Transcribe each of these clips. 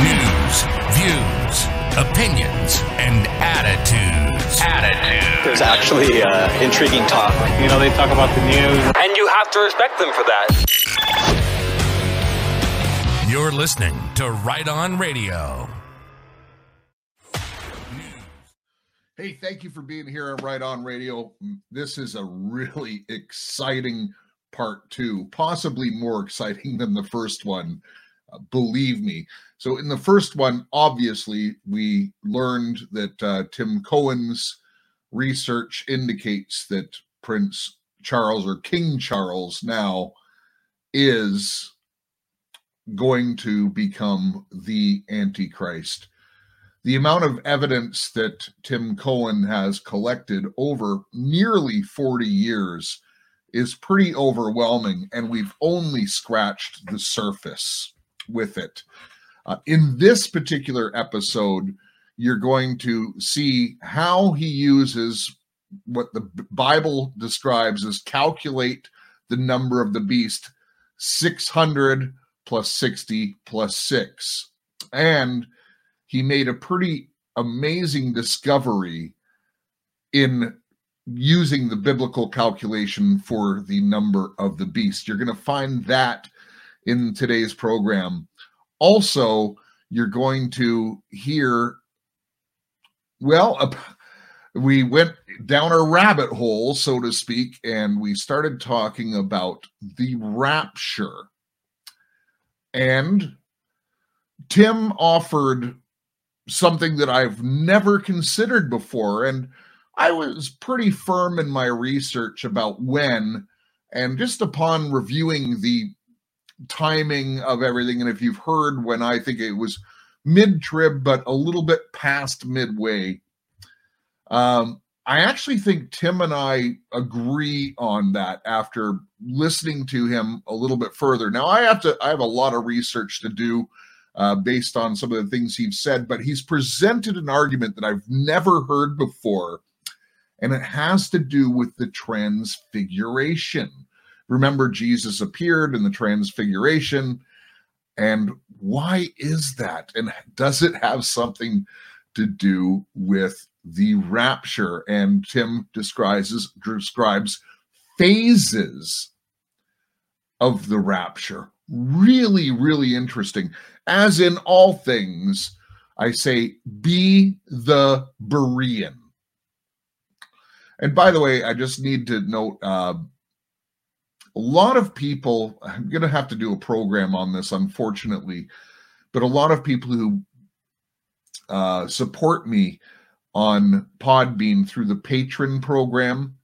News, views, opinions, and attitudes. Attitudes. There's actually uh, intriguing talk. You know, they talk about the news. And you have to respect them for that. You're listening to Right On Radio. Hey, thank you for being here on Right On Radio. This is a really exciting part two, possibly more exciting than the first one. Believe me. So, in the first one, obviously, we learned that uh, Tim Cohen's research indicates that Prince Charles or King Charles now is going to become the Antichrist. The amount of evidence that Tim Cohen has collected over nearly 40 years is pretty overwhelming, and we've only scratched the surface with it. Uh, in this particular episode, you're going to see how he uses what the Bible describes as calculate the number of the beast 600 plus 60 plus 6. And he made a pretty amazing discovery in using the biblical calculation for the number of the beast. You're going to find that in today's program. Also, you're going to hear, well, we went down a rabbit hole, so to speak, and we started talking about the rapture. And Tim offered something that I've never considered before. And I was pretty firm in my research about when, and just upon reviewing the timing of everything, and if you've heard when I think it was mid trib, but a little bit past midway, um, I actually think Tim and I agree on that after listening to him a little bit further. Now I have to I have a lot of research to do uh, based on some of the things he's said, but he's presented an argument that I've never heard before, and it has to do with the transfiguration. Remember, Jesus appeared in the transfiguration, and why is that? And does it have something to do with the rapture? And Tim describes describes phases of the rapture. Really, really interesting as in all things, I say, be the Berean. And by the way, I just need to note uh, a lot of people, I'm going to have to do a program on this, unfortunately, but a lot of people who uh, support me on Podbean through the patron program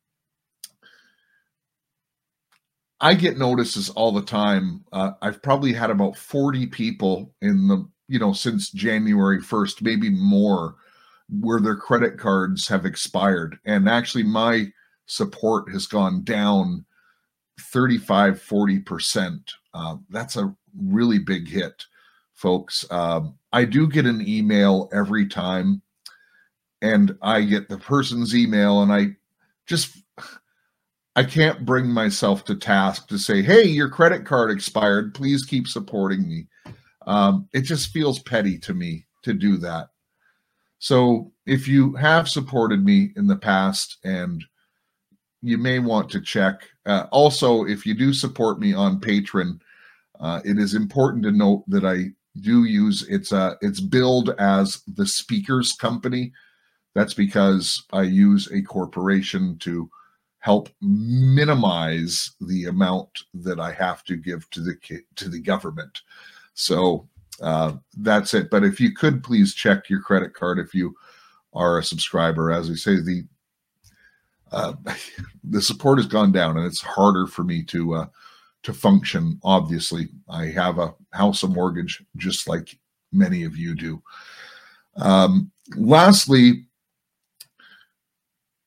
I get notices all the time. Uh, I've probably had about 40 people in the, you know, since January 1st, maybe more, where their credit cards have expired. And actually, my support has gone down 35, 40%. Uh, that's a really big hit, folks. Um, I do get an email every time, and I get the person's email, and I just I can't bring myself to task to say, hey, your credit card expired. Please keep supporting me. Um, it just feels petty to me to do that. So if you have supported me in the past and you may want to check. Uh, also, if you do support me on Patreon, uh, it is important to note that I do use it's uh it's billed as the speakers company. That's because I use a corporation to help minimize the amount that I have to give to the to the government. So uh, that's it. But if you could please check your credit card if you are a subscriber. As we say, the uh, the support has gone down, and it's harder for me to uh, to function. Obviously, I have a house, a mortgage, just like many of you do. Um, lastly,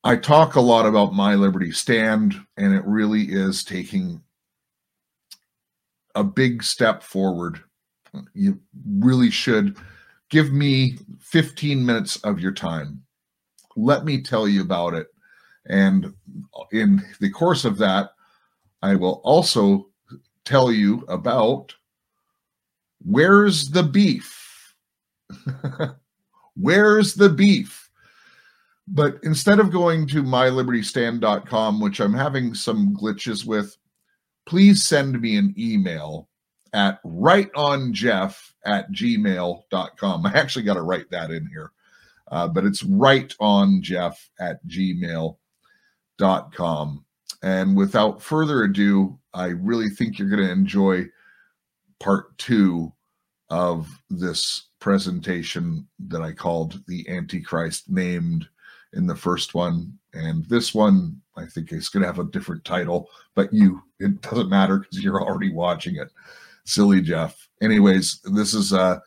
I talk a lot about My Liberty Stand, and it really is taking a big step forward. You really should give me 15 minutes of your time. Let me tell you about it. And in the course of that, I will also tell you about where's the beef Where's the beef? But instead of going to mylibertystand.com, which I'm having some glitches with, please send me an email at rightonjeff at gmail.com. I actually got to write that in here, uh, but it's rightonjeff at gmail.com. And without further ado, I really think you're going to enjoy part two of this presentation that I called The Antichrist, named in the first one. And this one, I think, is going to have a different title, but you, it doesn't matter because you're already watching it. Silly Jeff. Anyways, this is uh,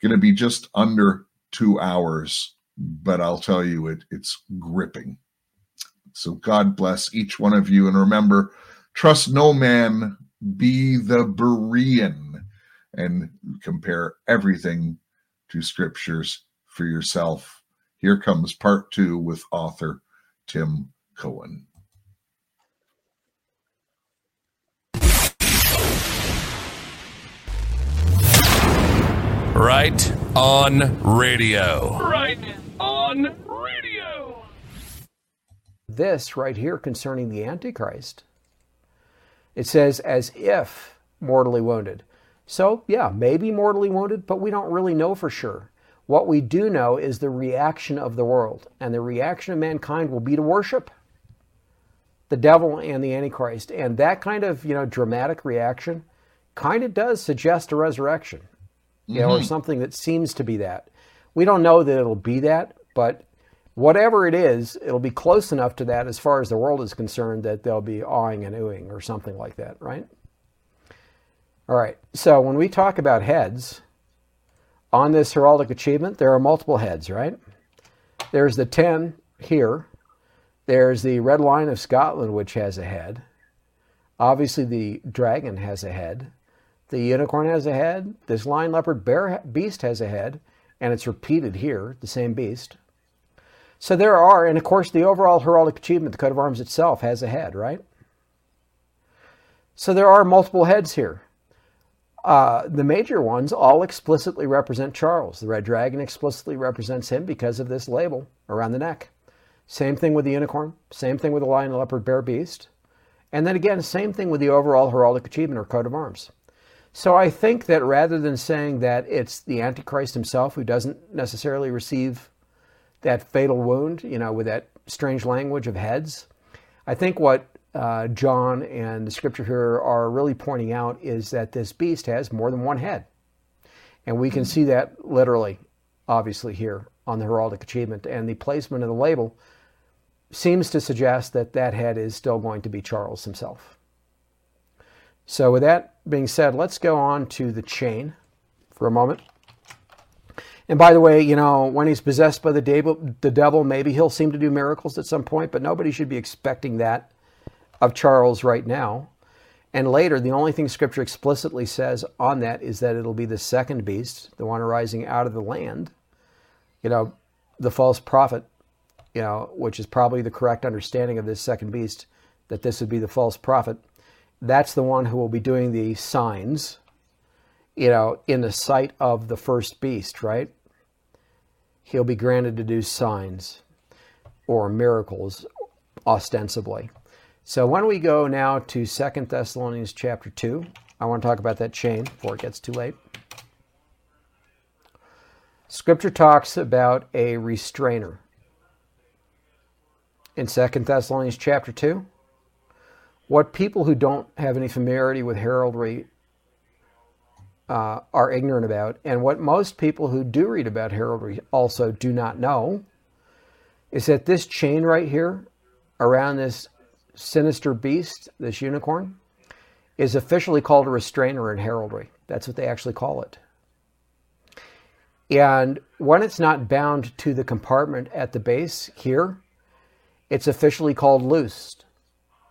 going to be just under two hours, but I'll tell you, it it's gripping. So God bless each one of you. And remember, trust no man, be the Berean, and compare everything to scriptures for yourself. Here comes part two with author Tim Cohen. Right on radio. Right on radio. This right here concerning the Antichrist. It says, as if mortally wounded. So, yeah, maybe mortally wounded, but we don't really know for sure. What we do know is the reaction of the world, and the reaction of mankind will be to worship the devil and the Antichrist. And that kind of, you know, dramatic reaction kind of does suggest a resurrection, you know, or mm-hmm. something that seems to be that. We don't know that it'll be that, but whatever it is, it'll be close enough to that as far as the world is concerned that they'll be awing and oohing or something like that, right? All right, so when we talk about heads, on this heraldic achievement, there are multiple heads, right? There's the 10 here. There's the red lion of Scotland, which has a head. Obviously, the dragon has a head. The unicorn has a head. This lion, leopard, bear beast has a head, and it's repeated here, the same beast. So there are, and of course, the overall heraldic achievement, the coat of arms itself, has a head, right? So there are multiple heads here. Uh, the major ones all explicitly represent Charles. The red dragon explicitly represents him because of this label around the neck. Same thing with the unicorn. Same thing with the lion, leopard, bear, beast. And then again, same thing with the overall heraldic achievement or coat of arms. So I think that rather than saying that it's the Antichrist himself who doesn't necessarily receive that fatal wound, you know, with that strange language of heads, I think what uh, John and the scripture here are really pointing out is that this beast has more than one head. And we can see that literally, obviously, here on the heraldic achievement. And the placement of the label seems to suggest that that head is still going to be Charles himself. So, with that being said, let's go on to the chain for a moment. And by the way, you know, when he's possessed by the devil, the devil, maybe he'll seem to do miracles at some point, but nobody should be expecting that of Charles right now. And later, the only thing Scripture explicitly says on that is that it'll be the second beast, the one arising out of the land, you know, the false prophet, you know, which is probably the correct understanding of this second beast, that this would be the false prophet. That's the one who will be doing the signs, you know, in the sight of the first beast, right? He'll be granted to do signs or miracles, ostensibly. So why don't we go now to Second Thessalonians chapter 2. I want to talk about that chain before it gets too late. Scripture talks about a restrainer. In Second Thessalonians chapter 2, what people who don't have any familiarity with heraldry uh, are ignorant about, and what most people who do read about heraldry also do not know, is that this chain right here around this sinister beast, this unicorn, is officially called a restrainer in heraldry. That's what they actually call it. And when it's not bound to the compartment at the base here, it's officially called loosed.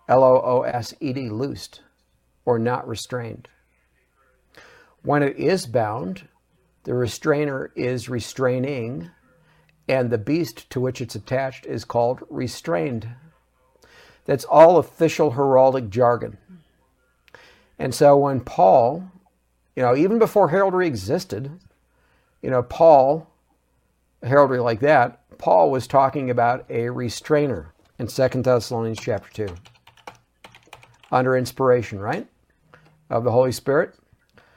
L O O S E D, loosed, or not restrained. When it is bound, the restrainer is restraining, and the beast to which it's attached is called restrained. That's all official heraldic jargon. And so when Paul, you know, even before heraldry existed, you know, Paul, heraldry like that, Paul was talking about a restrainer in Second Thessalonians chapter 2 under inspiration, right? Of the Holy Spirit.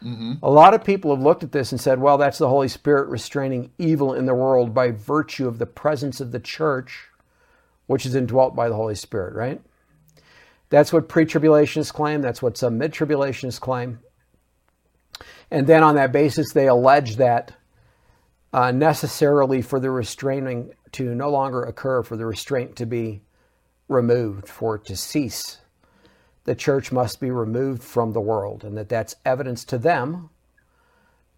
Mm-hmm. A lot of people have looked at this and said, well, that's the Holy Spirit restraining evil in the world by virtue of the presence of the church, which is indwelt by the Holy Spirit, right? That's what pre tribulationists claim. That's what some mid tribulationists claim. And then on that basis, they allege that uh, necessarily for the restraining to no longer occur, for the restraint to be removed, for it to cease, the church must be removed from the world, and that that's evidence to them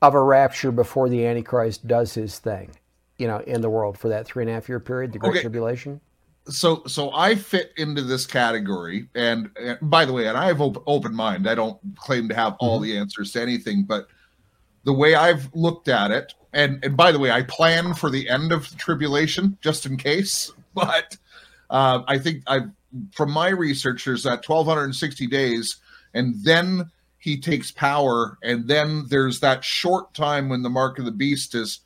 of a rapture before the Antichrist does his thing, you know, in the world for that three and a half year period, the Great okay. Tribulation so so I fit into this category, and, and by the way, and I have op- open mind. I don't claim to have all mm-hmm. the answers to anything, but the way I've looked at it, and and by the way, I plan for the end of the tribulation just in case. But uh, I think I, from my research, there's that 1260 days, and then he takes power, and then there's that short time when the mark of the beast is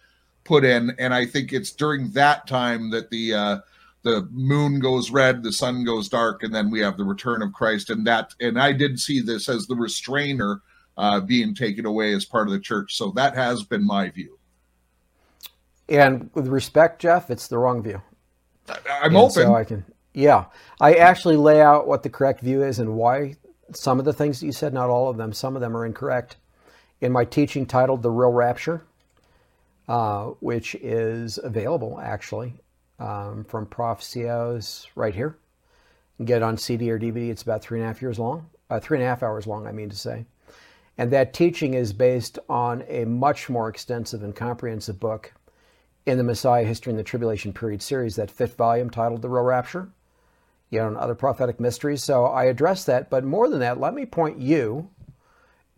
put in, and I think it's during that time that the uh, the moon goes red, the sun goes dark, and then we have the return of Christ. And that, and I did see this as the restrainer uh, being taken away as part of the church. So that has been my view. And with respect, Jeff, it's the wrong view. I'm and open. So I can, yeah. I actually lay out what the correct view is and why some of the things that you said, not all of them, some of them are incorrect. In my teaching titled The Real Rapture, uh, which is available actually um, from Prophesios right here. get on CD or DVD. It's about three and a half years long, uh, three and a half hours long, I mean to say. And that teaching is based on a much more extensive and comprehensive book in the Messiah History and the Tribulation Period series, that fifth volume titled The Real Rapture, you know, and other prophetic mysteries. So I address that. But more than that, let me point you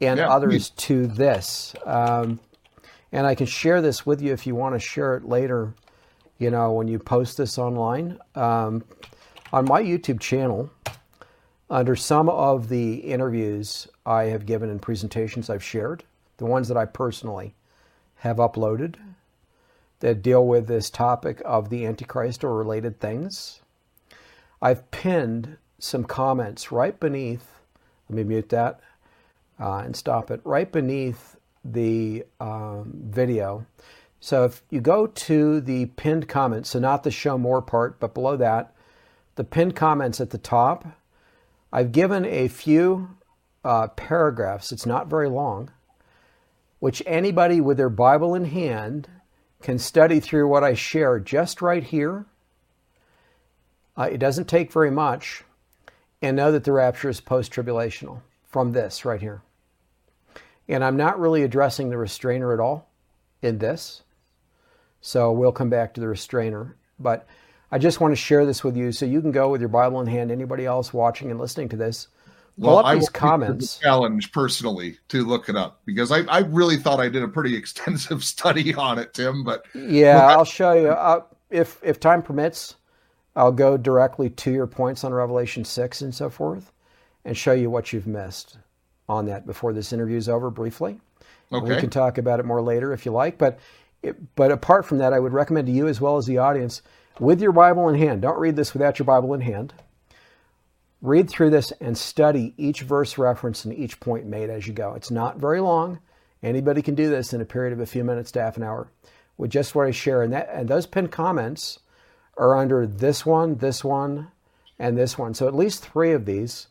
and yeah, others to this. Um, and I can share this with you if you want to share it later you know, when you post this online. Um, on my YouTube channel, under some of the interviews I have given and presentations I've shared, the ones that I personally have uploaded that deal with this topic of the Antichrist or related things, I've pinned some comments right beneath. Let me mute that uh, and stop it. Right beneath the um, video so if you go to the pinned comments, so not the show more part, but below that, the pinned comments at the top, I've given a few uh, paragraphs, it's not very long, which anybody with their Bible in hand can study through what I share just right here. Uh, it doesn't take very much, and know that the rapture is post tribulational from this right here. And I'm not really addressing the restrainer at all in this. So we'll come back to the restrainer. But I just want to share this with you so you can go with your Bible in hand. Anybody else watching and listening to this, pull well, up these comments. challenge personally to look it up because I, I really thought I did a pretty extensive study on it, Tim. But yeah, I'll show you uh, if if time permits. I'll go directly to your points on Revelation six and so forth, and show you what you've missed on that before this interview is over briefly. Okay. We can talk about it more later if you like, but but apart from that, I would recommend to you as well as the audience with your Bible in hand. Don't read this without your Bible in hand. Read through this and study each verse reference and each point made as you go. It's not very long. Anybody can do this in a period of a few minutes to half an hour with just what I share. And, that, and those pinned comments are under this one, this one, and this one. So at least three of these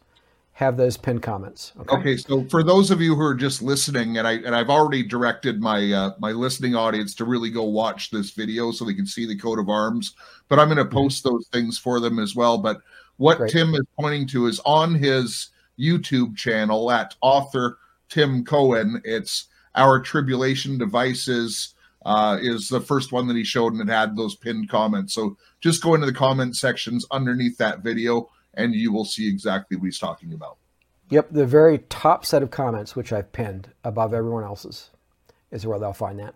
have those pinned comments. Okay? okay. so for those of you who are just listening, and I and I've already directed my uh, my listening audience to really go watch this video so they can see the coat of arms. But I'm going to mm-hmm. post those things for them as well. But what Great. Tim is pointing to is on his YouTube channel at author Tim Cohen. It's our tribulation devices. Uh, is the first one that he showed and it had those pinned comments. So just go into the comment sections underneath that video and you will see exactly what he's talking about. Yep, the very top set of comments, which I've pinned above everyone else's, is where they'll find that.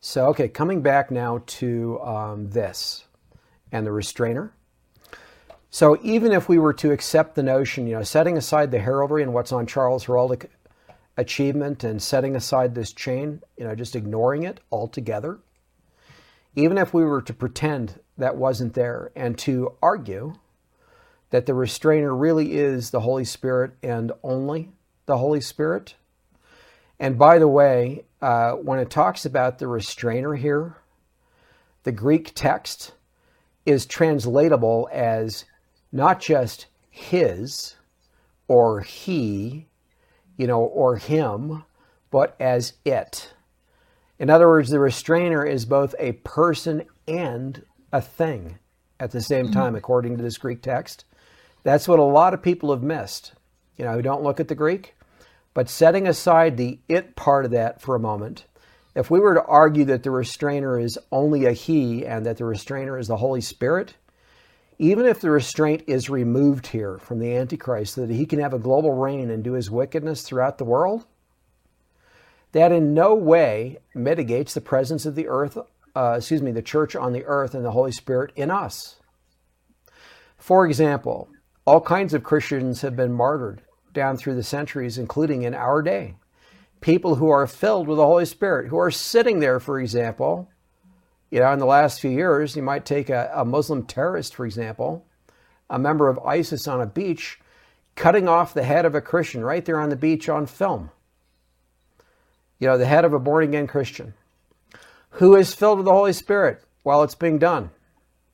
So, okay, coming back now to um, this and the restrainer. So, even if we were to accept the notion, you know, setting aside the heraldry and what's on Charles' heraldic achievement and setting aside this chain, you know, just ignoring it altogether, even if we were to pretend that wasn't there and to argue that the restrainer really is the Holy Spirit and only the Holy Spirit. And by the way, uh, when it talks about the restrainer here, the Greek text is translatable as not just his or he, you know, or him, but as it. In other words, the restrainer is both a person and a thing at the same time, mm-hmm. according to this Greek text. That's what a lot of people have missed, you know, who don't look at the Greek. But setting aside the it part of that for a moment, if we were to argue that the restrainer is only a he and that the restrainer is the Holy Spirit, even if the restraint is removed here from the Antichrist so that he can have a global reign and do his wickedness throughout the world, that in no way mitigates the presence of the earth, uh, excuse me, the church on the earth and the Holy Spirit in us. For example, all kinds of Christians have been martyred down through the centuries, including in our day. People who are filled with the Holy Spirit, who are sitting there, for example, you know, in the last few years, you might take a, a Muslim terrorist, for example, a member of ISIS on a beach, cutting off the head of a Christian right there on the beach on film. You know, the head of a born again Christian who is filled with the Holy Spirit while it's being done.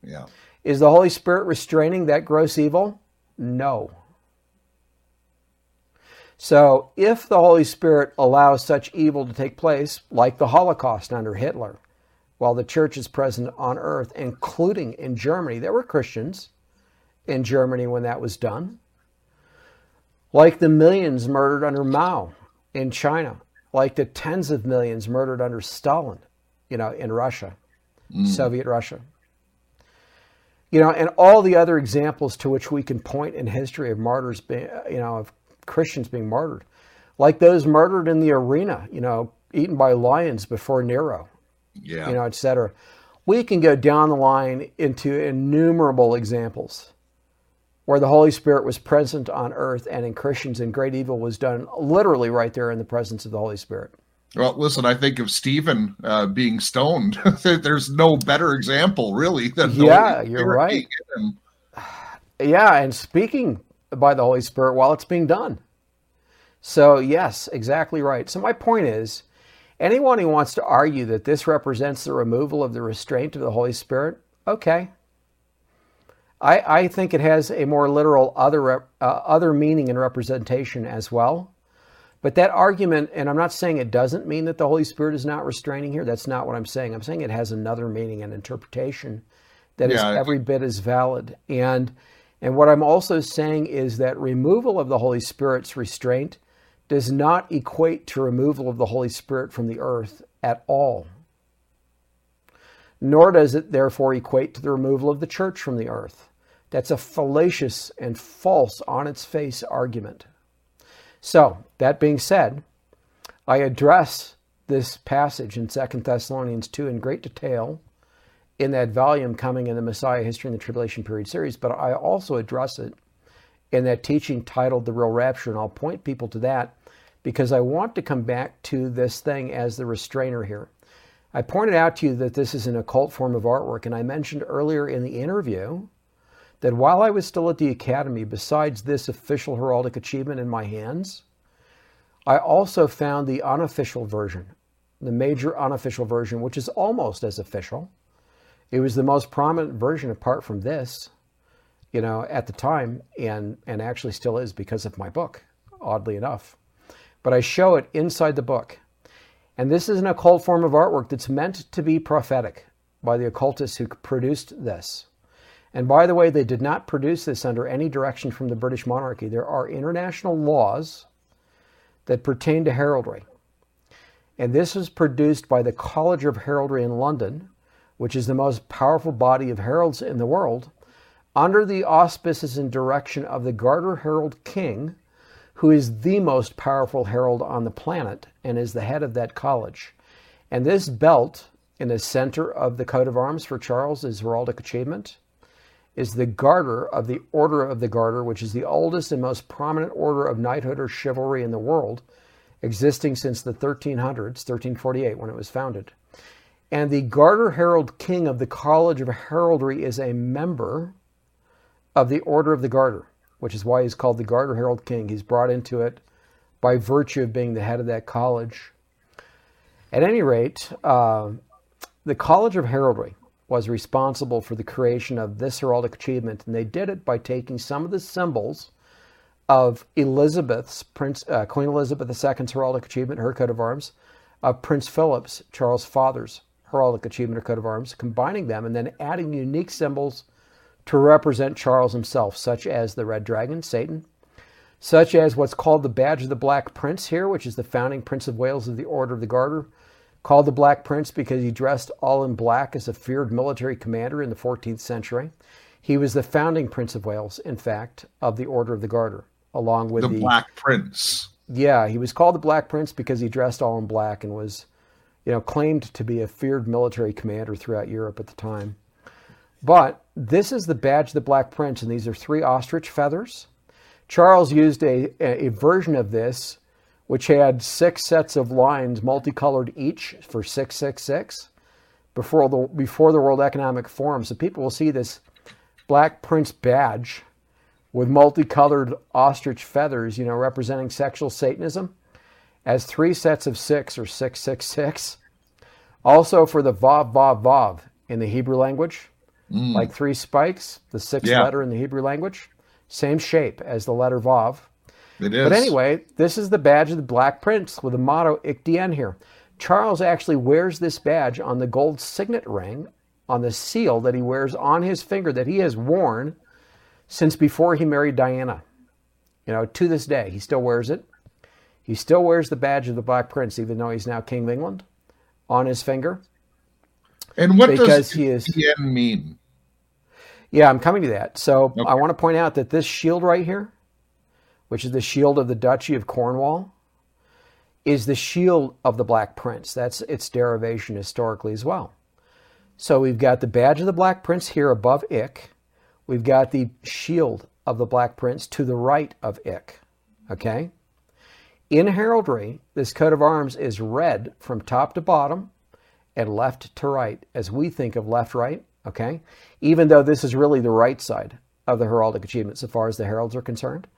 Yeah. Is the Holy Spirit restraining that gross evil? No. So, if the Holy Spirit allows such evil to take place, like the Holocaust under Hitler, while the church is present on earth, including in Germany. There were Christians in Germany when that was done. Like the millions murdered under Mao in China, like the tens of millions murdered under Stalin, you know, in Russia, mm. Soviet Russia. You know, and all the other examples to which we can point in history of martyrs being, you know, of Christians being martyred, like those murdered in the arena, you know, eaten by lions before Nero, yeah. you know, et cetera. We can go down the line into innumerable examples where the Holy Spirit was present on earth and in Christians and great evil was done literally right there in the presence of the Holy Spirit. Well, listen, I think of Stephen uh, being stoned. There's no better example, really. Than yeah, you're right. Yeah, and speaking by the Holy Spirit while it's being done. So, yes, exactly right. So, my point is Anyone who wants to argue that this represents the removal of the restraint of the Holy Spirit, okay. I, I think it has a more literal other, uh, other meaning and representation as well. But that argument, and I'm not saying it doesn't mean that the Holy Spirit is not restraining here. That's not what I'm saying. I'm saying it has another meaning and interpretation that yeah, is every bit as valid. And and what I'm also saying is that removal of the Holy Spirit's restraint does not equate to removal of the Holy Spirit from the earth at all. Nor does it therefore equate to the removal of the church from the earth. That's a fallacious and false on its face argument. So, that being said, I address this passage in 2 Thessalonians 2 in great detail in that volume coming in the Messiah History and the Tribulation Period series, but I also address it in that teaching titled The Real Rapture, and I'll point people to that because I want to come back to this thing as the restrainer here. I pointed out to you that this is an occult form of artwork, and I mentioned earlier in the interview that while I was still at the Academy, besides this official heraldic achievement in my hands, I also found the unofficial version, the major unofficial version, which is almost as official. It was the most prominent version apart from this, you know, at the time, and, and actually still is because of my book, oddly enough but I show it inside the book. And this is an occult form of artwork that's meant to be prophetic by the occultists who produced this. And by the way, they did not produce this under any direction from the British monarchy. There are international laws that pertain to heraldry. And this was produced by the College of Heraldry in London, which is the most powerful body of heralds in the world, under the auspices and direction of the Garter Herald King, who is the most powerful herald on the planet and is the head of that college. And this belt in the center of the coat of arms for Charles, is heraldic achievement, is the garter of the Order of the Garter, which is the oldest and most prominent order of knighthood or chivalry in the world. existing since the 1300s, 1348, when it was founded. And the Garter Herald King of the College of Heraldry is a member of the Order of the Garter, which is why he's called the Garter Herald King. He's brought into it by virtue of being the head of that college. At any rate, uh, the College of Heraldry was responsible for the creation of this heraldic achievement, and they did it by taking some of the symbols of Elizabeth's Prince uh, Queen Elizabeth II's heraldic achievement, her coat of arms, of Prince Philip's, Charles' father's heraldic achievement or coat of arms, combining them and then adding unique symbols to represent Charles himself, such as the red dragon, Satan, such as what's called the badge of the Black Prince here, which is the founding Prince of Wales of the Order of the Garter, called the Black Prince because he dressed all in black as a feared military commander in the 14th century. He was the founding Prince of Wales, in fact, of the Order of the Garter, along with the, the Black Prince. Yeah, he was called the Black Prince because he dressed all in black and was, you know, claimed to be a feared military commander throughout Europe at the time. But this is the badge of the Black Prince, and these are three ostrich feathers. Charles used a, a version of this which had six sets of lines, multicolored each for 666 before the, before the World Economic Forum. So people will see this Black Prince badge with multicolored ostrich feathers, you know, representing sexual Satanism, as three sets of six or 666. Also for the Vav, Vav, Vav in the Hebrew language, mm. like three spikes, the sixth yeah. letter in the Hebrew language, same shape as the letter Vav. It is. But anyway, this is the badge of the Black Prince with the motto Ich here. Charles actually wears this badge on the gold signet ring on the seal that he wears on his finger that he has worn since before he married Diana. You know, to this day, he still wears it. He still wears the badge of the Black Prince, even though he's now King of England, on his finger. And what because does he is, mean? Yeah, I'm coming to that. So okay. I want to point out that this shield right here, which is the shield of the Duchy of Cornwall, is the shield of the Black Prince. That's its derivation historically as well. So we've got the badge of the Black Prince here above Ich. We've got the shield of the Black Prince to the right of Ich. Okay? In heraldry, this coat of arms is red from top to bottom and left to right, as we think of left right. Okay? Even though this is really the right side of the heraldic achievement so far as the heralds are concerned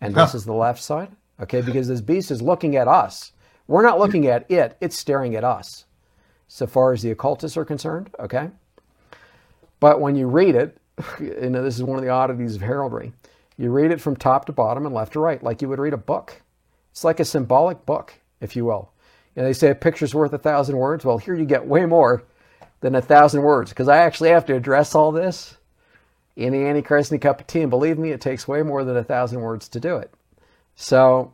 and this is the left side. Okay, because this beast is looking at us. We're not looking at it, it's staring at us, so far as the occultists are concerned. Okay. But when you read it, you know, this is one of the oddities of heraldry. You read it from top to bottom and left to right, like you would read a book. It's like a symbolic book, if you will. You know, they say a picture's worth a thousand words. Well, here you get way more than a thousand words because I actually have to address all this in the Antichrist and cup of tea. And believe me, it takes way more than a thousand words to do it. So,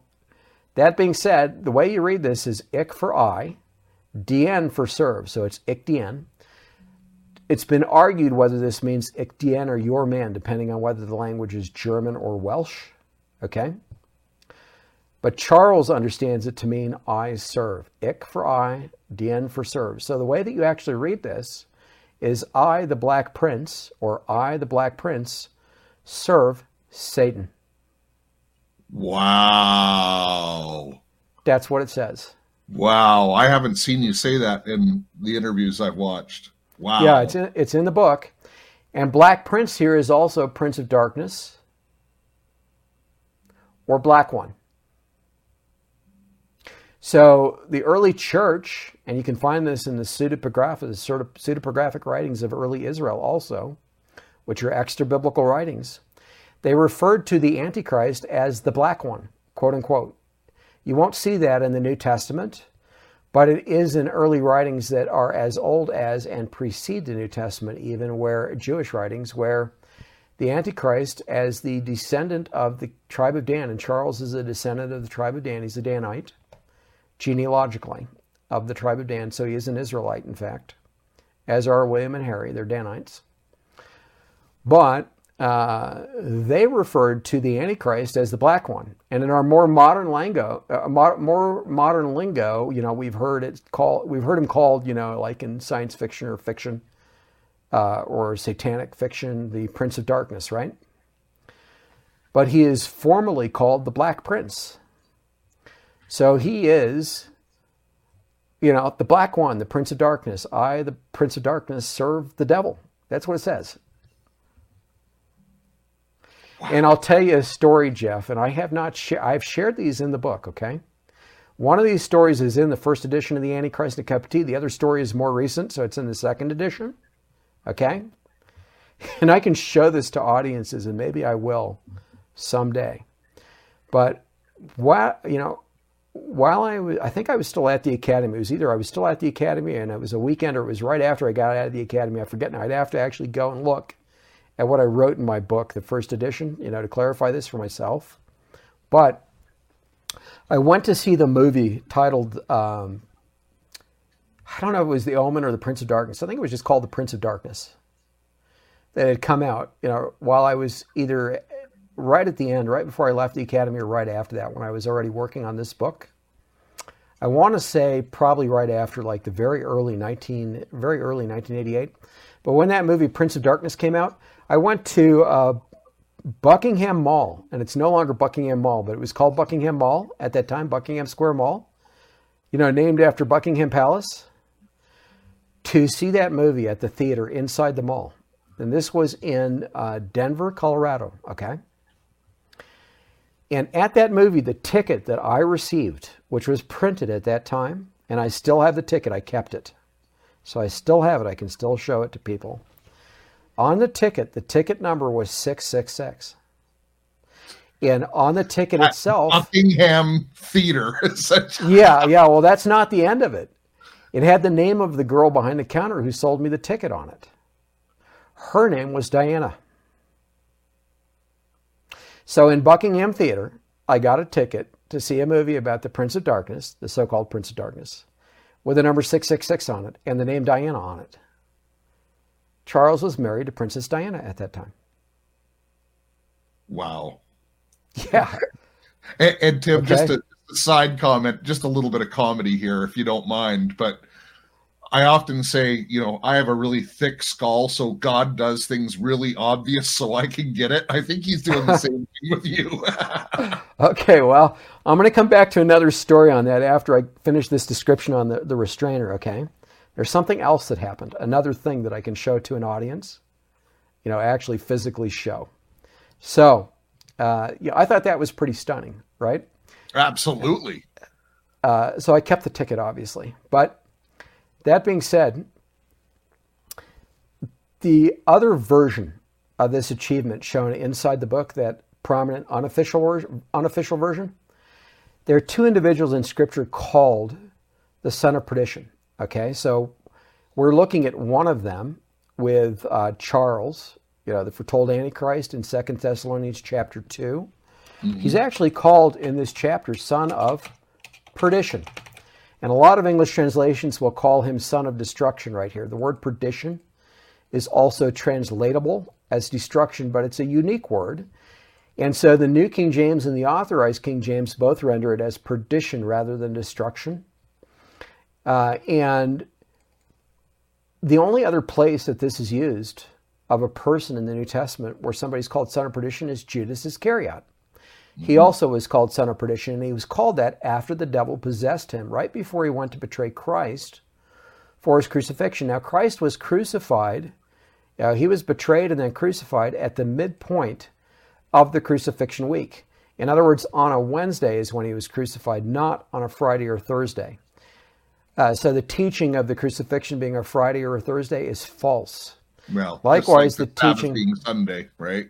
that being said, the way you read this is ik for I, dien for serve. So it's Ich dien. It's been argued whether this means ik dn or your man, depending on whether the language is German or Welsh. Okay? But Charles understands it to mean I serve. Ik for I, dien for serve. So the way that you actually read this is I, the Black Prince, or I, the Black Prince, serve Satan. Wow. That's what it says. Wow. I haven't seen you say that in the interviews I've watched. Wow. Yeah, it's in, it's in the book. And Black Prince here is also Prince of Darkness or Black One. So the early church, and you can find this in the pseudepigraphic, pseudepigraphic writings of early Israel also, which are extra biblical writings, they referred to the Antichrist as the black one, quote unquote. You won't see that in the New Testament, but it is in early writings that are as old as and precede the New Testament, even where Jewish writings, where the Antichrist, as the descendant of the tribe of Dan, and Charles is a descendant of the tribe of Dan, he's a Danite genealogically of the tribe of Dan. So he is an Israelite, in fact, as are William and Harry. They're Danites. But uh, they referred to the Antichrist as the black one. And in our more modern lingo, uh, more modern lingo, you know, we've heard it called, we've heard him called, you know, like in science fiction or fiction uh, or satanic fiction, the Prince of Darkness, right? But he is formally called the Black Prince So he is, you know, the black one, the prince of darkness. I, the prince of darkness, serve the devil. That's what it says. And I'll tell you a story, Jeff, and I have not sh- I've shared these in the book, okay? One of these stories is in the first edition of the Antichrist and Cup of Tea. The other story is more recent, so it's in the second edition. Okay? And I can show this to audiences, and maybe I will someday. But what you know, while I was, I think I was still at the academy. It was either I was still at the academy and it was a weekend, or it was right after I got out of the academy. I forget now. I'd have to actually go and look at what I wrote in my book, the first edition, you know, to clarify this for myself. But I went to see the movie titled, um, I don't know if it was The Omen or The Prince of Darkness. I think it was just called The Prince of Darkness that had come out, you know, while I was either right at the end, right before I left the academy, or right after that, when I was already working on this book. I want to say probably right after, like the very early 19, very early 1988. But when that movie Prince of Darkness came out, I went to uh, Buckingham Mall, and it's no longer Buckingham Mall, but it was called Buckingham Mall at that time, Buckingham Square Mall. You know, named after Buckingham Palace. To see that movie at the theater inside the mall and this was in uh, Denver, Colorado. Okay. And at that movie, the ticket that I received, which was printed at that time, and I still have the ticket, I kept it. So I still have it. I can still show it to people. On the ticket, the ticket number was 666. And on the ticket At itself, Buckingham Theater. yeah, yeah. Well, that's not the end of it. It had the name of the girl behind the counter who sold me the ticket on it. Her name was Diana. So in Buckingham Theater, I got a ticket to see a movie about the Prince of Darkness, the so called Prince of Darkness, with the number 666 on it and the name Diana on it. Charles was married to Princess Diana at that time. Wow. Yeah. And, and Tim, Okay. just a, a side comment, just a little bit of comedy here, if you don't mind. But I often say, you know, I have a really thick skull, so God does things really obvious so I can get it. I think he's doing the same thing with you. Okay, well, I'm going to come back to another story on that after I finish this description on the, the restrainer, okay? There's something else that happened, another thing that I can show to an audience, you know, actually physically show. So, uh, yeah, I thought that was pretty stunning, right? Absolutely. Uh, so I kept the ticket, obviously. But that being said, the other version of this achievement shown inside the book, that prominent unofficial unofficial version, there are two individuals in Scripture called the son of perdition. Okay, so we're looking at one of them with uh, Charles, you know, the foretold Antichrist in Second Thessalonians chapter 2 He's actually called in this chapter son of perdition. And a lot of English translations will call him son of destruction right here. The word perdition is also translatable as destruction, but it's a unique word. And so the New King James and the Authorized King James both render it as perdition rather than destruction. Uh, and the only other place that this is used of a person in the New Testament where somebody's called son of perdition is Judas Iscariot. He also was called son of perdition, and he was called that after the devil possessed him, right before he went to betray Christ for his crucifixion. Now, Christ was crucified, uh, he was betrayed and then crucified at the midpoint of the crucifixion week. In other words, on a Wednesday is when he was crucified, not on a Friday or Thursday. Uh, so the teaching of the crucifixion being a Friday or a Thursday is false. Well, Likewise, like the Sabbath teaching- being Sunday, right?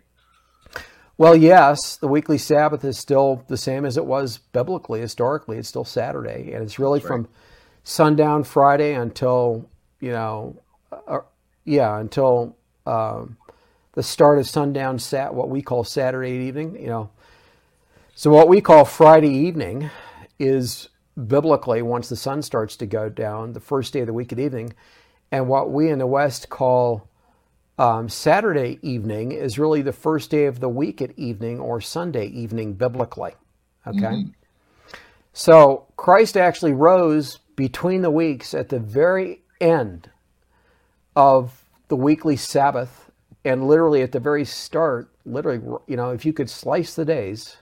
Well, yes, the weekly Sabbath is still the same as it was biblically, historically. It's still Saturday, and it's really from sundown Friday until you know, uh, yeah, until um, the start of sundown sat what we call Saturday evening. You know, so what we call Friday evening is biblically once the sun starts to go down, the first day of the week at evening, and what we in the West call um, Saturday evening is really the first day of the week at evening or Sunday evening biblically. Okay? So Christ actually rose between the weeks at the very end of the weekly Sabbath and literally at the very start, literally, you know, if you could slice the days,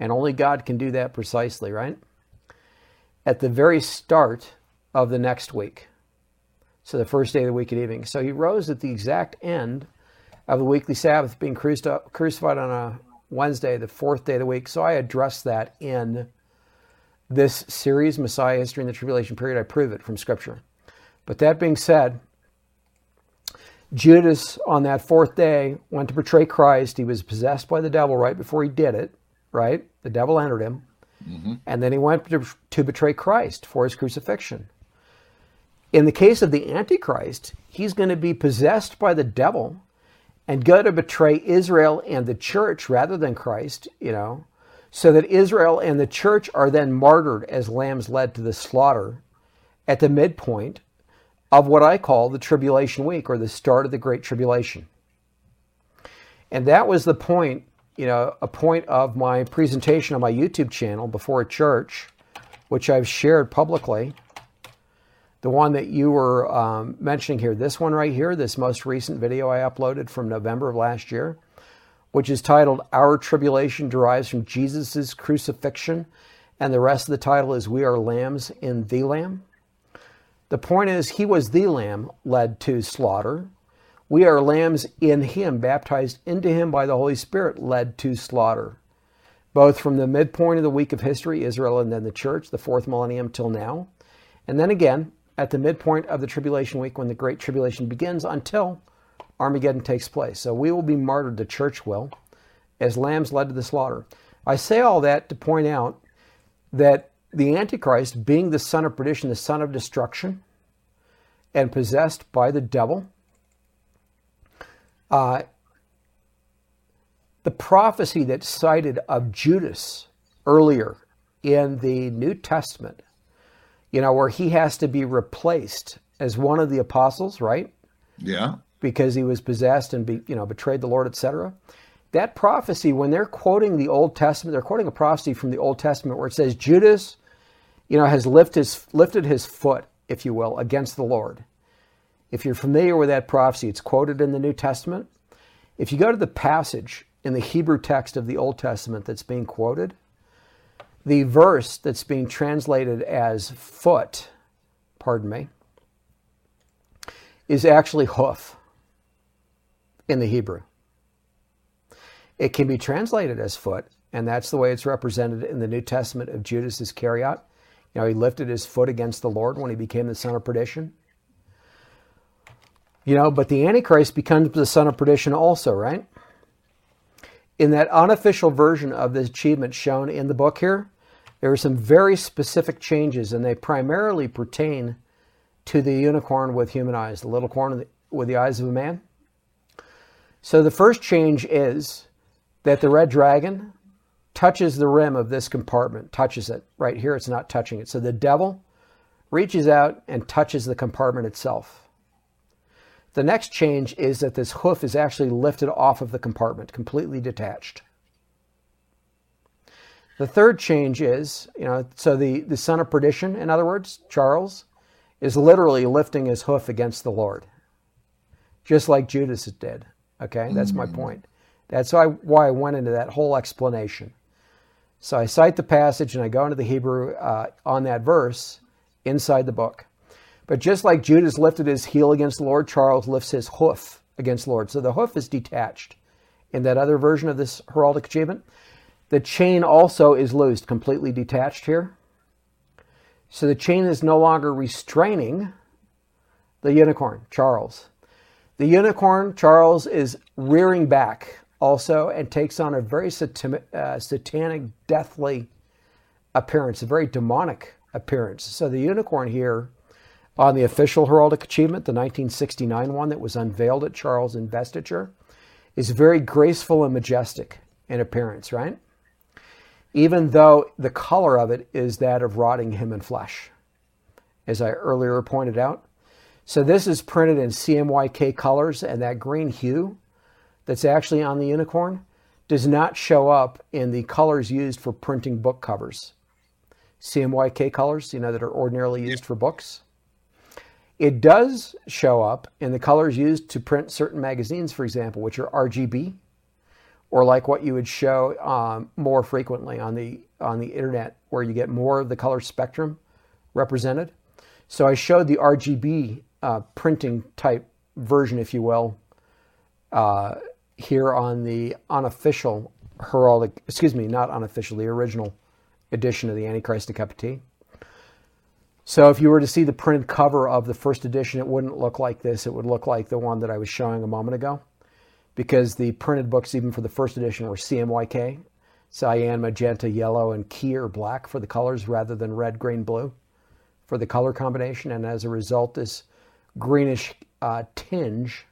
and only God can do that precisely, right? at the very start of the next week. So the first day of the week at evening. So he rose at the exact end of the weekly Sabbath, being crucified on a Wednesday, the fourth day of the week. So I address that in this series, Messiah History in the Tribulation Period. I prove it from Scripture. But that being said, Judas on that fourth day went to betray Christ. He was possessed by the devil right before he did it, right? The devil entered him. Mm-hmm. And then he went to, to betray Christ for his crucifixion. In the case of the Antichrist, he's going to be possessed by the devil and go to betray Israel and the church rather than Christ, you know, so that Israel and the church are then martyred as lambs led to the slaughter at the midpoint of what I call the tribulation week or the start of the great tribulation. And that was the point, you know, a point of my presentation on my YouTube channel before a church, which I've shared publicly the one that you were um, mentioning here, this one right here, this most recent video I uploaded from November of last year, which is titled Our Tribulation Derives from Jesus' Crucifixion, and the rest of the title is We Are Lambs in the Lamb. The point is, He was the Lamb led to slaughter. We are lambs in Him, baptized into Him by the Holy Spirit, led to slaughter. Both from the midpoint of the week of history, Israel and then the church, the fourth millennium till now. And then again, at the midpoint of the tribulation week when the great tribulation begins until Armageddon takes place. So we will be martyred, the church will, as lambs led to the slaughter. I say all that to point out that the Antichrist, being the son of perdition, the son of destruction, and possessed by the devil, uh, the prophecy that's cited of Judas earlier in the New Testament you know, where he has to be replaced as one of the apostles, right? Yeah. Because he was possessed and be, you know, betrayed the Lord, etc. That prophecy, when they're quoting the Old Testament, they're quoting a prophecy from the Old Testament where it says Judas, you know, has lifted his, lifted his foot, if you will, against the Lord. If you're familiar with that prophecy, it's quoted in the New Testament. If you go to the passage in the Hebrew text of the Old Testament that's being quoted, the verse that's being translated as foot, pardon me, is actually hoof in the Hebrew. It can be translated as foot, and that's the way it's represented in the New Testament of Judas Iscariot. You know, he lifted his foot against the Lord when he became the son of perdition. You know, but the Antichrist becomes the son of perdition also, right? In that unofficial version of the achievement shown in the book here, there are some very specific changes, and they primarily pertain to the unicorn with human eyes, the little horn with the eyes of a man. So the first change is that the red dragon touches the rim of this compartment, touches it. Right here, it's not touching it. So the devil reaches out and touches the compartment itself. The next change is that this hoof is actually lifted off of the compartment, completely detached. The third change is, you know, so the, the son of perdition, in other words, Charles, is literally lifting his hoof against the Lord, just like Judas did. Okay, that's mm-hmm. my point. That's why, why I went into that whole explanation. So I cite the passage and I go into the Hebrew uh, on that verse inside the book. But just like Judas lifted his heel against the Lord, Charles lifts his hoof against the Lord. So the hoof is detached in that other version of this heraldic achievement. The chain also is loosed, completely detached here. So the chain is no longer restraining the unicorn, Charles. The unicorn, Charles, is rearing back also and takes on a very uh, satanic, deathly appearance, a very demonic appearance. So the unicorn here on the official heraldic achievement, the 1969 one that was unveiled at Charles' investiture, is very graceful and majestic in appearance, right? even though the color of it is that of rotting human flesh, as I earlier pointed out. So this is printed in CMYK colors, and that green hue that's actually on the unicorn does not show up in the colors used for printing book covers. CMYK colors, you know, that are ordinarily used for books. It does show up in the colors used to print certain magazines, for example, which are RGB, or like what you would show um, more frequently on the on the internet, where you get more of the color spectrum represented. So I showed the RGB uh, printing type version, if you will, uh, here on the unofficial heraldic, excuse me, not unofficial, the original edition of the Antichrist and a Cup of Tea. So if you were to see the printed cover of the first edition, it wouldn't look like this. It would look like the one that I was showing a moment ago because the printed books, even for the first edition, were CMYK, cyan, magenta, yellow, and key or black for the colors rather than red, green, blue for the color combination. And as a result, this greenish uh, tinge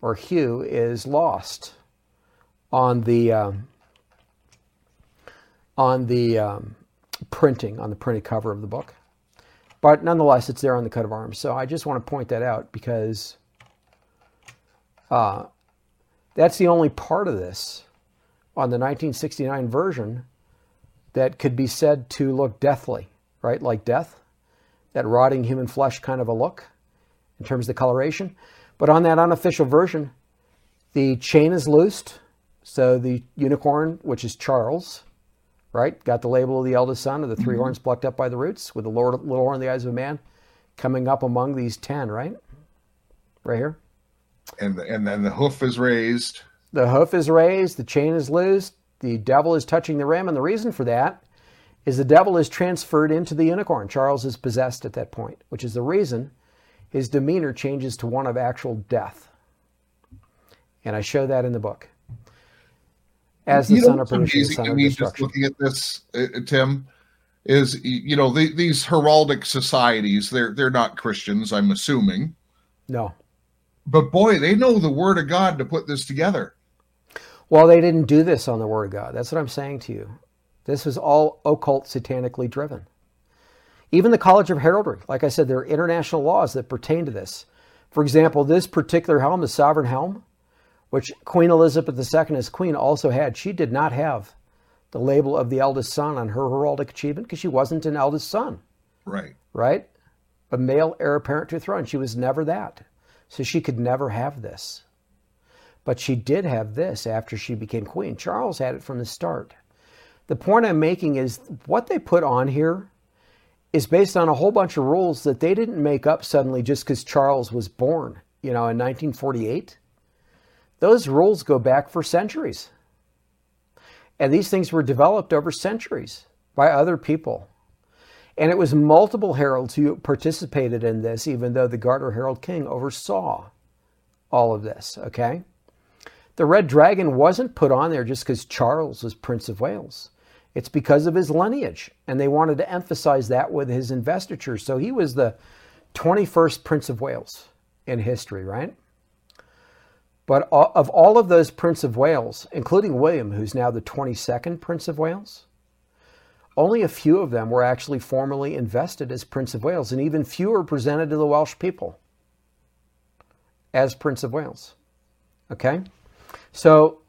or hue is lost on the um, on the um, printing on the printed cover of the book. But nonetheless, it's there on the coat of arms. So I just want to point that out because uh, that's the only part of this on the 1969 version that could be said to look deathly, right? Like death, that rotting human flesh kind of a look in terms of the coloration. But on that unofficial version, the chain is loosed. So the unicorn, which is Charles, right? Got the label of the eldest son of the 3 mm-hmm. horns plucked up by the roots with the little horn in the eyes of a man coming up among these 10, right? Right here. And, and then the hoof is raised. The hoof is raised, the chain is loosed, the devil is touching the rim. And the reason for that is the devil is transferred into the unicorn. Charles is possessed at that point, which is the reason his demeanor changes to one of actual death. And I show that in the book as the you son of perdition, son of destruction. Just looking at this, uh, Tim, is you know the, these heraldic societies. They're they're not Christians, I'm assuming. No, but boy, they know the Word of God to put this together. Well, they didn't do this on the Word of God. That's what I'm saying to you. This was all occult, satanically driven. Even the College of Heraldry, like I said, there are international laws that pertain to this. For example, this particular helm, the sovereign helm, which Queen Elizabeth II as queen also had. She did not have the label of the eldest son on her heraldic achievement because she wasn't an eldest son. Right. Right? A male heir apparent to the throne. She was never that. So she could never have this. But she did have this after she became queen. Charles had it from the start. The point I'm making is what they put on here is based on a whole bunch of rules that they didn't make up suddenly just because Charles was born, you know, in 1948. Those rules go back for centuries. And these things were developed over centuries by other people. And it was multiple heralds who participated in this, even though the Garter Herald King oversaw all of this, okay? The Red Dragon wasn't put on there just because Charles was Prince of Wales. It's because of his lineage, and they wanted to emphasize that with his investiture. So he was the 21st Prince of Wales in history, right? But of all of those Prince of Wales, including William, who's now the 22nd Prince of Wales, only a few of them were actually formally invested as Prince of Wales, and even fewer presented to the Welsh people as Prince of Wales. Okay? So,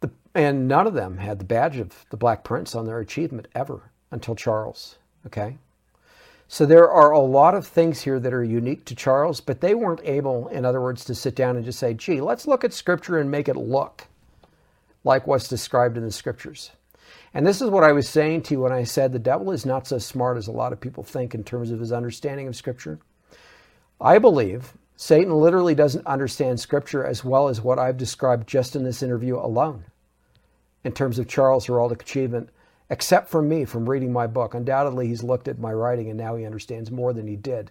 the, and none of them had the badge of the Black Prince on their achievement ever until Charles. Okay? So there are a lot of things here that are unique to Charles, but they weren't able, in other words, to sit down and just say, gee, let's look at Scripture and make it look like what's described in the Scriptures. And this is what I was saying to you when I said the devil is not so smart as a lot of people think in terms of his understanding of Scripture. I believe Satan literally doesn't understand Scripture as well as what I've described just in this interview alone in terms of Charles' heraldic achievement except for me from reading my book. Undoubtedly, he's looked at my writing and now he understands more than he did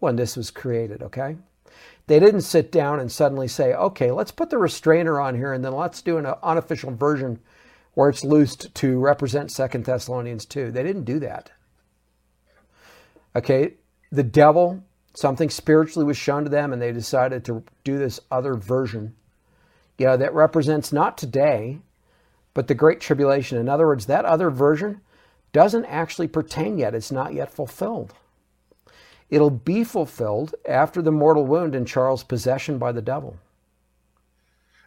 when this was created, okay? They didn't sit down and suddenly say, okay, let's put the restrainer on here and then let's do an unofficial version where it's loosed to represent Second Thessalonians 2. They didn't do that. Okay, the devil, something spiritually was shown to them and they decided to do this other version, you know, that represents not today, but the Great Tribulation. In other words, that other version doesn't actually pertain yet, it's not yet fulfilled. It'll be fulfilled after the mortal wound and Charles' possession by the devil.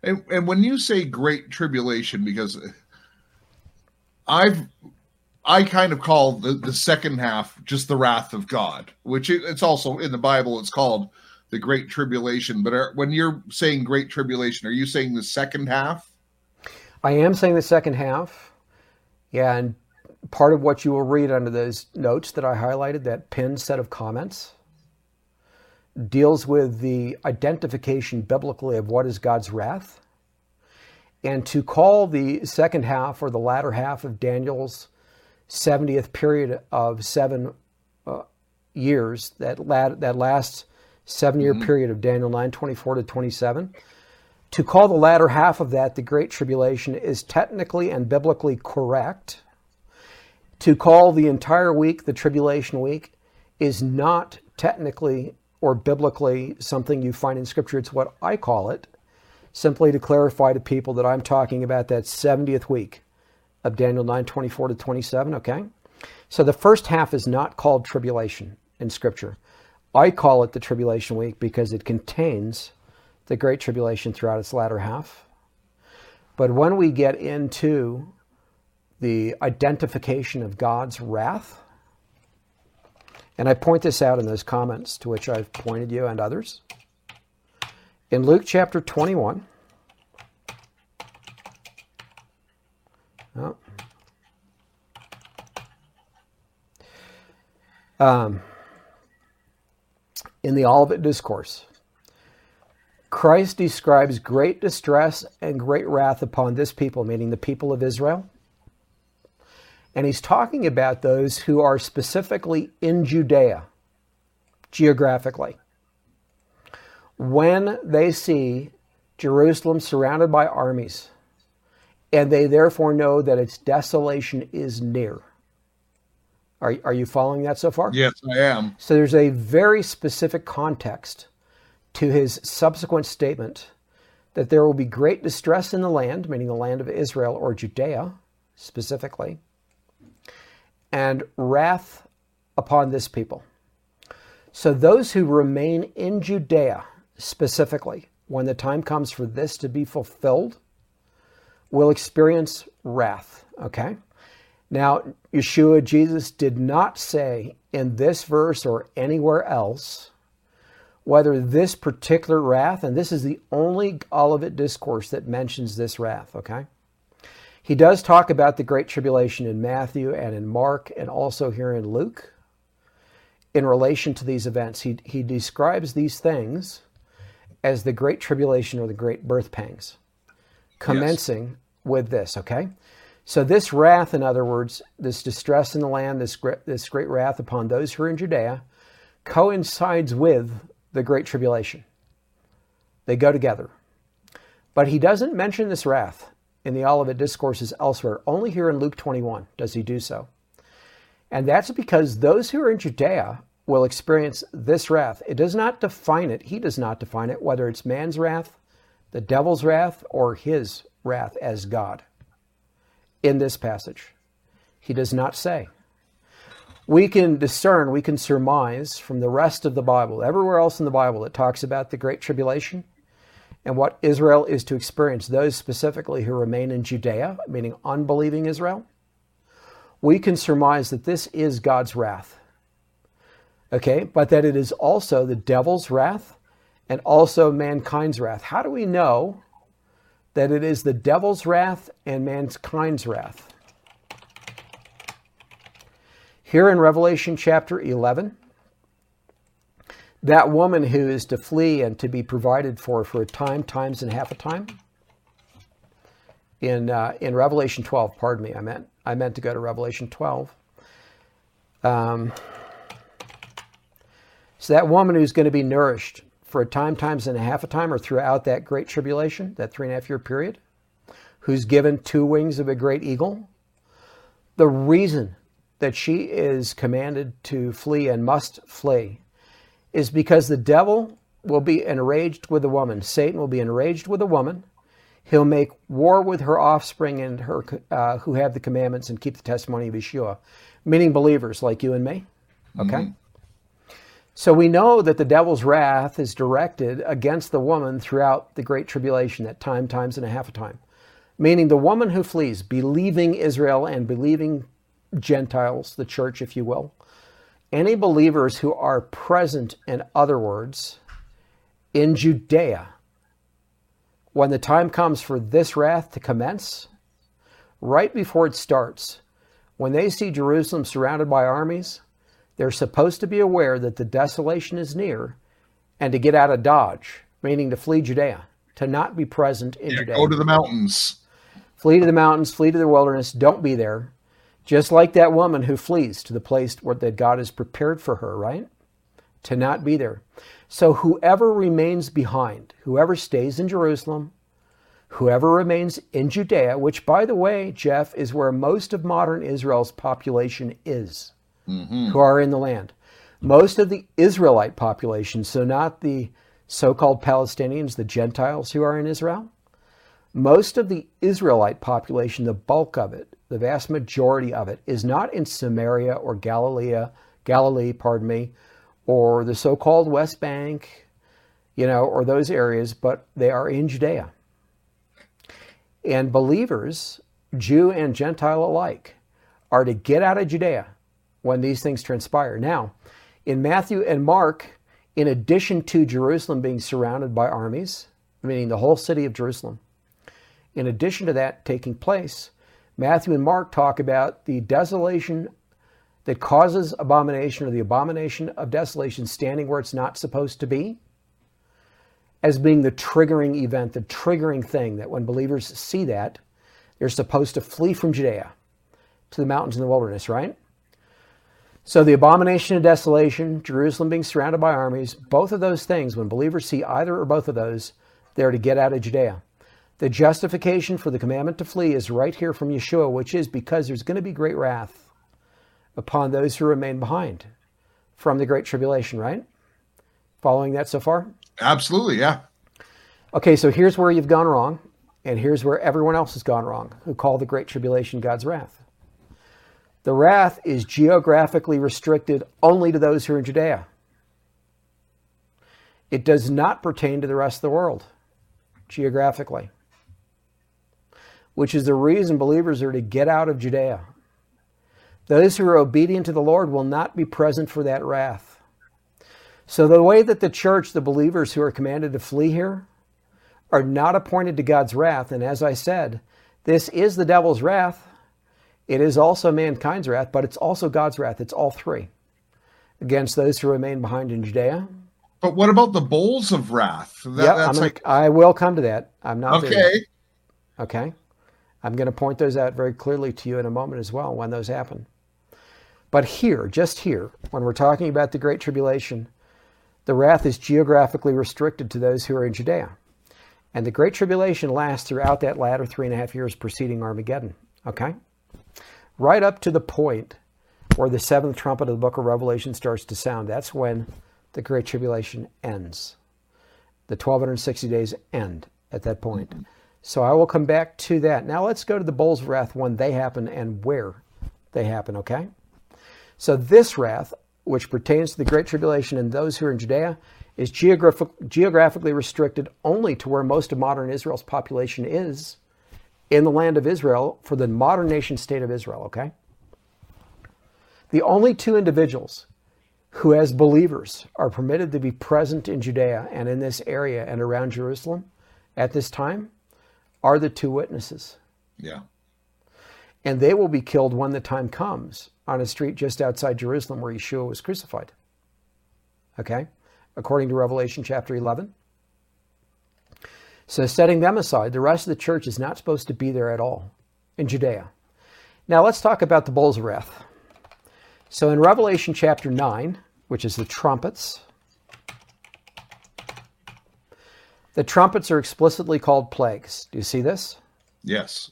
And, and when you say Great Tribulation, because I've I kind of call the, the second half just the wrath of God, which it, it's also in the Bible. It's called the Great Tribulation. But are, when you're saying Great Tribulation, are you saying the second half? I am saying the second half. Yeah, and part of what you will read under those notes that I highlighted, that pinned set of comments, deals with the identification biblically of what is God's wrath. And to call the second half or the latter half of Daniel's 70th period of seven uh, years, that, that last seven year mm-hmm. period of Daniel 9 24 to 27, to call the latter half of that the Great Tribulation is technically and biblically correct. To call the entire week the Tribulation Week is not technically or biblically something you find in Scripture. It's what I call it, simply to clarify to people that I'm talking about that 70th week of Daniel 9 24 to 27, okay? So the first half is not called tribulation in Scripture. I call it the tribulation week because it contains the Great Tribulation throughout its latter half. But when we get into the identification of God's wrath, and I point this out in those comments to which I've pointed you and others. In Luke chapter 21, oh, um, in the Olivet Discourse, Christ describes great distress and great wrath upon this people, meaning the people of Israel. And he's talking about those who are specifically in Judea, geographically. When they see Jerusalem surrounded by armies, and they therefore know that its desolation is near. Are, are you following that so far? Yes, I am. So there's a very specific context to his subsequent statement that there will be great distress in the land, meaning the land of Israel or Judea specifically, and wrath upon this people. So those who remain in Judea specifically, when the time comes for this to be fulfilled, will experience wrath. Okay? Now, Yeshua, Jesus, did not say in this verse or anywhere else whether this particular wrath, and this is the only Olivet discourse that mentions this wrath, okay? He does talk about the Great Tribulation in Matthew and in Mark and also here in Luke in relation to these events. He, he describes these things as the Great Tribulation or the Great Birth Pangs, commencing yes. with this, okay? So, this wrath, in other words, this distress in the land, this, this great wrath upon those who are in Judea, coincides with the Great Tribulation. They go together. But he doesn't mention this wrath in the Olivet Discourses elsewhere. Only here in Luke 21 does he do so. And that's because those who are in Judea will experience this wrath. It does not define it, he does not define it, whether it's man's wrath, the devil's wrath, or his wrath as God in this passage. He does not say. We can discern, we can surmise from the rest of the Bible, everywhere else in the Bible that talks about the Great Tribulation and what Israel is to experience, those specifically who remain in Judea, meaning unbelieving Israel, we can surmise that this is God's wrath. Okay, but that it is also the devil's wrath and also mankind's wrath. How do we know that it is the devil's wrath and mankind's wrath. Here in Revelation chapter 11, that woman who is to flee and to be provided for for a time, times, and half a time. In, uh, in Revelation 12, pardon me, I meant, I meant to go to Revelation 12. Um, so that woman who's going to be nourished for a time, times and a half a time, or throughout that great tribulation, that three and a half year period, who's given two wings of a great eagle. The reason that she is commanded to flee and must flee is because the devil will be enraged with the woman. Satan will be enraged with the woman. He'll make war with her offspring and her uh, who have the commandments and keep the testimony of Yeshua, meaning believers like you and me. Okay. Mm-hmm. So we know that the devil's wrath is directed against the woman throughout the Great Tribulation that time, times, and a half a time. Meaning the woman who flees, believing Israel and believing Gentiles, the church, if you will, any believers who are present, in other words, in Judea, when the time comes for this wrath to commence, right before it starts, when they see Jerusalem surrounded by armies, they're supposed to be aware that the desolation is near and to get out of Dodge, meaning to flee Judea, to not be present in Yeah, Judea. go to the mountains. Flee to the mountains, flee to the wilderness, don't be there. Just like that woman who flees to the place where that God has prepared for her, right? To not be there. So whoever remains behind, whoever stays in Jerusalem, whoever remains in Judea, which by the way, Jeff, is where most of modern Israel's population is, mm-hmm. who are in the land. Most of the Israelite population, so not the so called Palestinians, the Gentiles who are in Israel, most of the Israelite population, the bulk of it, the vast majority of it, is not in Samaria or Galilee, Galilee, pardon me, or the so-called West Bank, you know, or those areas, but they are in Judea. And believers, Jew and Gentile alike, are to get out of Judea when these things transpire. Now, in Matthew and Mark, in addition to Jerusalem being surrounded by armies, meaning the whole city of Jerusalem, in addition to that taking place, Matthew and Mark talk about the desolation that causes abomination or the abomination of desolation standing where it's not supposed to be as being the triggering event, the triggering thing that when believers see that, they're supposed to flee from Judea to the mountains and the wilderness, right? So the abomination of desolation, Jerusalem being surrounded by armies, both of those things, when believers see either or both of those, they're to get out of Judea. The justification for the commandment to flee is right here from Yeshua, which is because there's going to be great wrath upon those who remain behind from the great tribulation, right? Following that so far? Absolutely, yeah. Okay, so here's where you've gone wrong, and here's where everyone else has gone wrong who call the great tribulation God's wrath. The wrath is geographically restricted only to those who are in Judea. It does not pertain to the rest of the world geographically, which is the reason believers are to get out of Judea. Those who are obedient to the Lord will not be present for that wrath. So, the way that the church, the believers who are commanded to flee here, are not appointed to God's wrath, and as I said, this is the devil's wrath. It is also mankind's wrath, but it's also God's wrath. It's all three against those who remain behind in Judea. But what about the bowls of wrath? That, yep, I'm gonna, like I will come to that. I'm not okay. Okay. I'm going to point those out very clearly to you in a moment as well when those happen. But here, just here, when we're talking about the Great Tribulation, the wrath is geographically restricted to those who are in Judea. And the Great Tribulation lasts throughout that latter three and a half years preceding Armageddon. Okay? Right up to the point where the seventh trumpet of the book of Revelation starts to sound. That's when the Great Tribulation ends. The 1260 days end at that point. So I will come back to that. Now let's go to the bowls of wrath when they happen and where they happen, okay? So this wrath, which pertains to the Great Tribulation and those who are in Judea, is geographic, geographically restricted only to where most of modern Israel's population is in the land of Israel for the modern nation state of Israel, okay? The only two individuals who, as believers, are permitted to be present in Judea and in this area and around Jerusalem at this time are the two witnesses. Yeah. And they will be killed when the time comes on a street just outside Jerusalem where Yeshua was crucified. Okay? According to Revelation chapter 11. So, setting them aside, the rest of the church is not supposed to be there at all in Judea. Now, let's talk about the of wrath. So, in Revelation chapter 9, which is the trumpets, the trumpets are explicitly called plagues. Do you see this? Yes.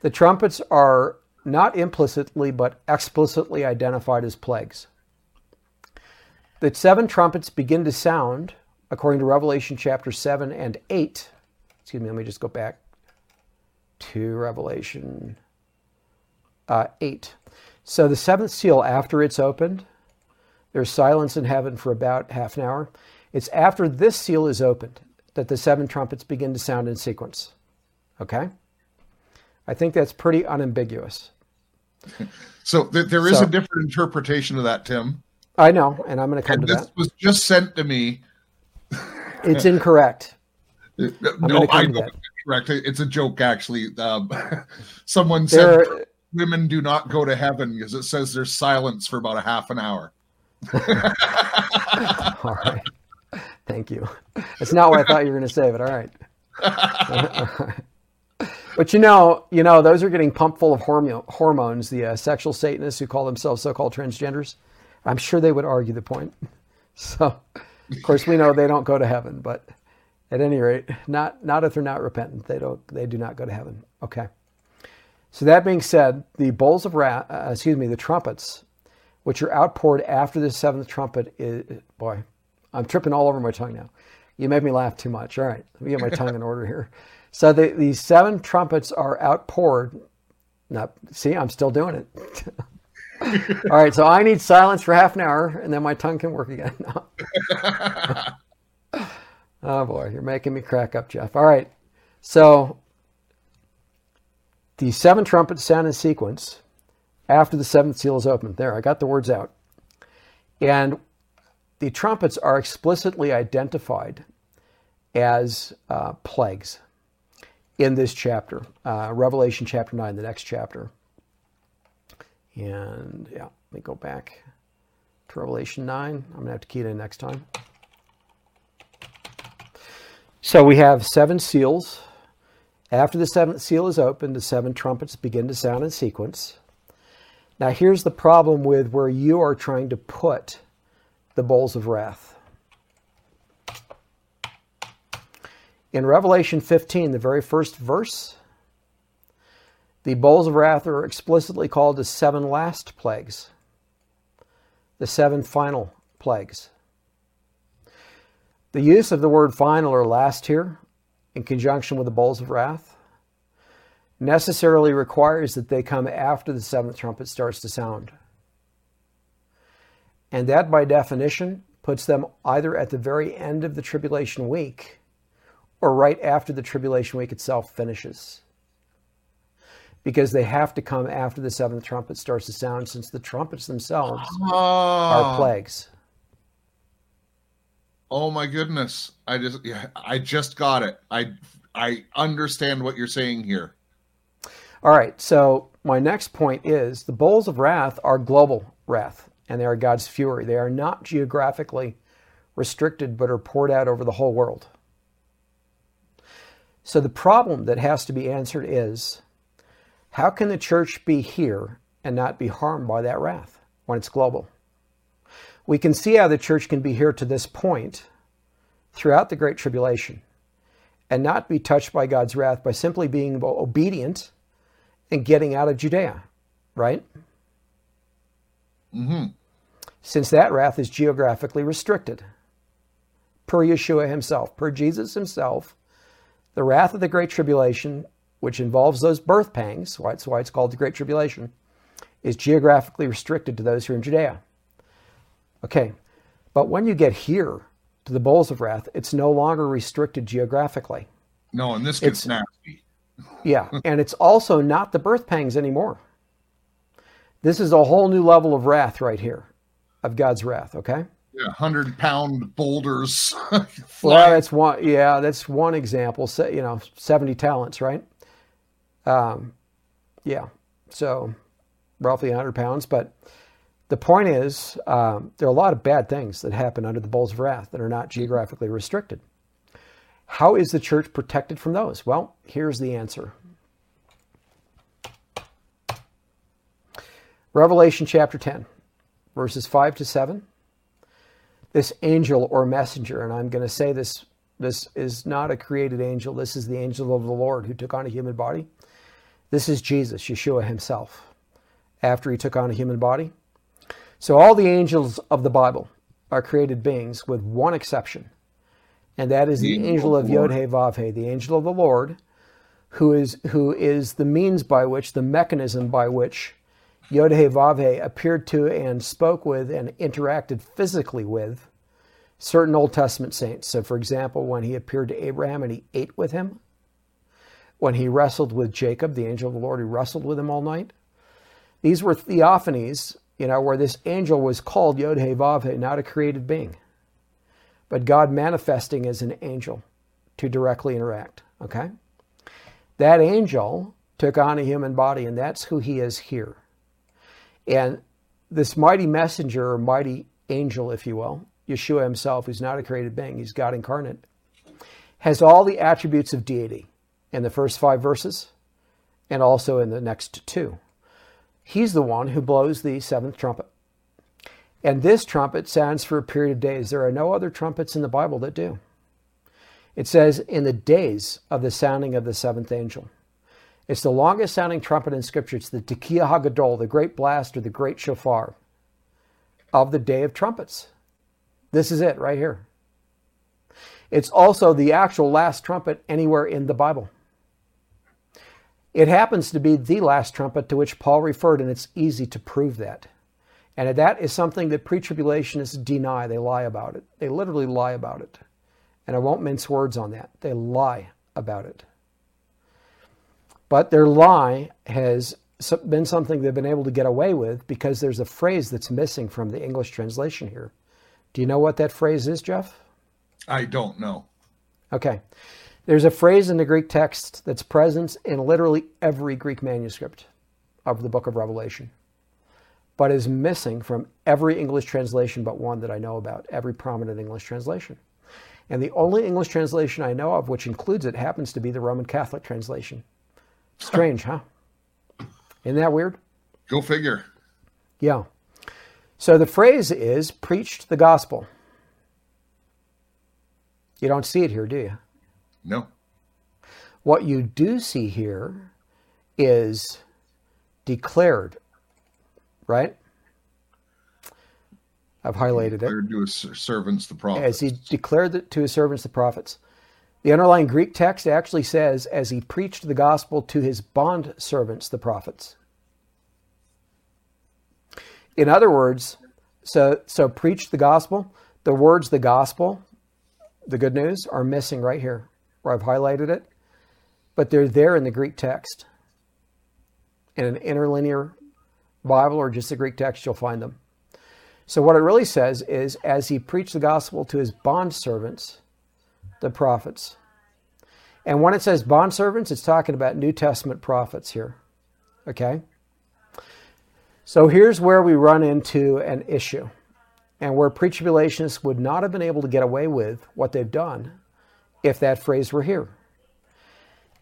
The trumpets are not implicitly but explicitly identified as plagues. The seven trumpets begin to sound, according to Revelation chapter 7 and 8. Excuse me, let me just go back to Revelation uh, 8. So the seventh seal, after it's opened, there's silence in heaven for about half an hour. It's after this seal is opened that the seven trumpets begin to sound in sequence. Okay? I think that's pretty unambiguous. So th- there is So- a different interpretation of that, Tim. I know, and I'm going to come And to this that. was just sent to me. It's incorrect. Uh, No, I know it's correct. It's a joke, actually. Um, someone said There, women do not go to heaven because it says there's silence for about a half an hour. all right. Thank you. That's not what I thought you were going to say, but all right. but you know, you know, those are getting pumped full of hormo- hormones. The uh, sexual Satanists who call themselves so-called transgenders, I'm sure they would argue the point. So, of course, we know they don't go to heaven, but at any rate, not not if they're not repentant, they don't they do not go to heaven. Okay. So that being said, the bowls of wrath, uh, excuse me, the trumpets, which are outpoured after the seventh trumpet, is boy, I'm tripping all over my tongue now. You made me laugh too much. All right, let me get my tongue in order here. So the, these seven trumpets are outpoured. Now, see, I'm still doing it. all right, so I need silence for half an hour, and then my tongue can work again. oh boy, you're making me crack up, Jeff. All right, so the seven trumpets sound in sequence after the seventh seal is opened. There, I got the words out. And the trumpets are explicitly identified as uh, plagues in this chapter, uh, Revelation chapter 9, the next chapter. And yeah, let me go back to Revelation 9. I'm going to have to key it in next time. So we have seven seals. After the seventh seal is opened, the seven trumpets begin to sound in sequence. Now, here's the problem with where you are trying to put the bowls of wrath. In Revelation 15, the very first verse, the bowls of wrath are explicitly called the seven last plagues, the seven final plagues. The use of the word final or last here, in conjunction with the bowls of wrath, necessarily requires that they come after the seventh trumpet starts to sound. And that, by definition, puts them either at the very end of the tribulation week or right after the tribulation week itself finishes. Because they have to come after the seventh trumpet starts to sound, since the trumpets themselves oh. are ah. plagues. Oh my goodness! I just, yeah, I just got it. I, I understand what you're saying here. All right. So my next point is the bowls of wrath are global wrath and they are God's fury. They are not geographically restricted, but are poured out over the whole world. So the problem that has to be answered is how can the church be here and not be harmed by that wrath when it's global? We can see how the church can be here to this point throughout the Great Tribulation and not be touched by God's wrath by simply being obedient and getting out of Judea, right? Mm-hmm. Since that wrath is geographically restricted. Per Yeshua himself, per Jesus himself, the wrath of the Great Tribulation, which involves those birth pangs, that's why it's called the Great Tribulation, is geographically restricted to those who are in Judea. Okay, but when you get here to the bowls of wrath, it's no longer restricted geographically. No, and this gets it's, nasty. yeah, and it's also not the birth pangs anymore. This is a whole new level of wrath right here, of God's wrath, okay? Yeah, hundred pound boulders. well, that's one. Yeah, that's one example. You know, seventy talents, right? Um, yeah. So roughly hundred pounds. But the point is, um, there are a lot of bad things that happen under the bowls of wrath that are not geographically restricted. How is the church protected from those? Well, here's the answer. Revelation chapter 10, verses 5 to 7. This angel or messenger, and I'm going to say this, this is not a created angel. This is the angel of the Lord who took on a human body. This is Jesus, Yeshua himself, after he took on a human body. So all the angels of the Bible are created beings with one exception, and that is the, the angel of Yod He Vav He, the angel of the Lord, who is who is the means by which, the mechanism by which Yod He Vav He appeared to and spoke with and interacted physically with certain Old Testament saints. So, for example, when he appeared to Abraham and he ate with him, when he wrestled with Jacob, the angel of the Lord, he wrestled with him all night. These were theophanies, you know, where this angel was called Yod He Vav He, not a created being, but God manifesting as an angel to directly interact. Okay? That angel took on a human body, and that's who he is here. And this mighty messenger or mighty angel, if you will, Yeshua himself, who's not a created being, he's God incarnate, has all the attributes of deity in the first five verses and also in the next two. He's the one who blows the seventh trumpet. And this trumpet sounds for a period of days. There are no other trumpets in the Bible that do. It says, in the days of the sounding of the seventh angel. It's the longest sounding trumpet in Scripture. It's the Tekiah Hagadol, the great blast or the great shofar of the day of trumpets. This is it right here. It's also the actual last trumpet anywhere in the Bible. It happens to be the last trumpet to which Paul referred, and it's easy to prove that. And that is something that pre tribulationists deny. They lie about it. They literally lie about it. And I won't mince words on that. They lie about it. But their lie has been something they've been able to get away with because there's a phrase that's missing from the English translation here. Do you know what that phrase is, Jeff? I don't know. Okay. There's a phrase in the Greek text that's present in literally every Greek manuscript of the book of Revelation, but is missing from every English translation but one that I know about, every prominent English translation. And the only English translation I know of which includes it happens to be the Roman Catholic translation. Strange, huh? Isn't that weird? Go figure. Yeah. So the phrase is preached the gospel. You don't see it here, do you? No. What you do see here is declared, right? I've highlighted declared it. Declared to his servants, the prophets. As he declared it to his servants, the prophets. The underlying Greek text actually says, as he preached the gospel to his bond servants, the prophets. In other words, so, so preach the gospel. The words the gospel, the good news, are missing right here where I've highlighted it, but they're there in the Greek text. In an interlinear Bible or just the Greek text, you'll find them. So, what it really says is, as he preached the gospel to his bond servants, the prophets. And when it says bond servants, it's talking about New Testament prophets here. Okay? So, here's where we run into an issue, and where pre tribulationists would not have been able to get away with what they've done if that phrase were here.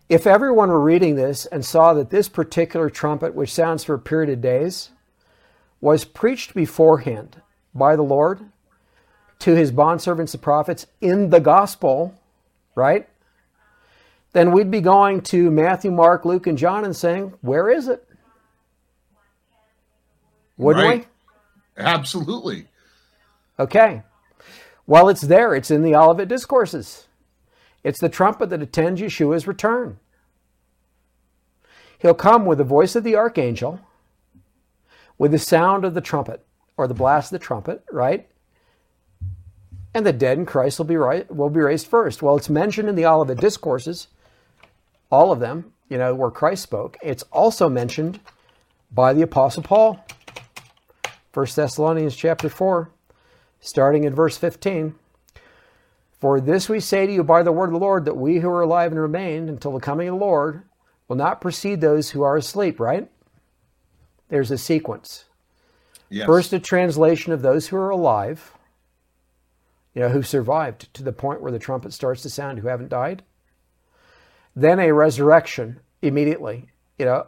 If everyone were reading this and saw that this particular trumpet, which sounds for a period of days, was preached beforehand by the Lord to his bondservants, the prophets, in the gospel, right? Then we'd be going to Matthew, Mark, Luke, and John and saying, Where is it? Wouldn't right. we? Absolutely. Okay. Well, it's there. It's in the Olivet Discourses. It's the trumpet that attends Yeshua's return. He'll come with the voice of the archangel, with the sound of the trumpet, or the blast of the trumpet, right? And the dead in Christ will be, right, will be raised first. Well, it's mentioned in the Olivet Discourses, all of them, you know, where Christ spoke. It's also mentioned by the Apostle Paul. 1 Thessalonians chapter 4, starting in verse 15. For this we say to you by the word of the Lord, that we who are alive and remain until the coming of the Lord will not precede those who are asleep, right? There's a sequence. Yes. First, a translation of those who are alive, you know, who survived to the point where the trumpet starts to sound, who haven't died. Then a resurrection immediately, you know,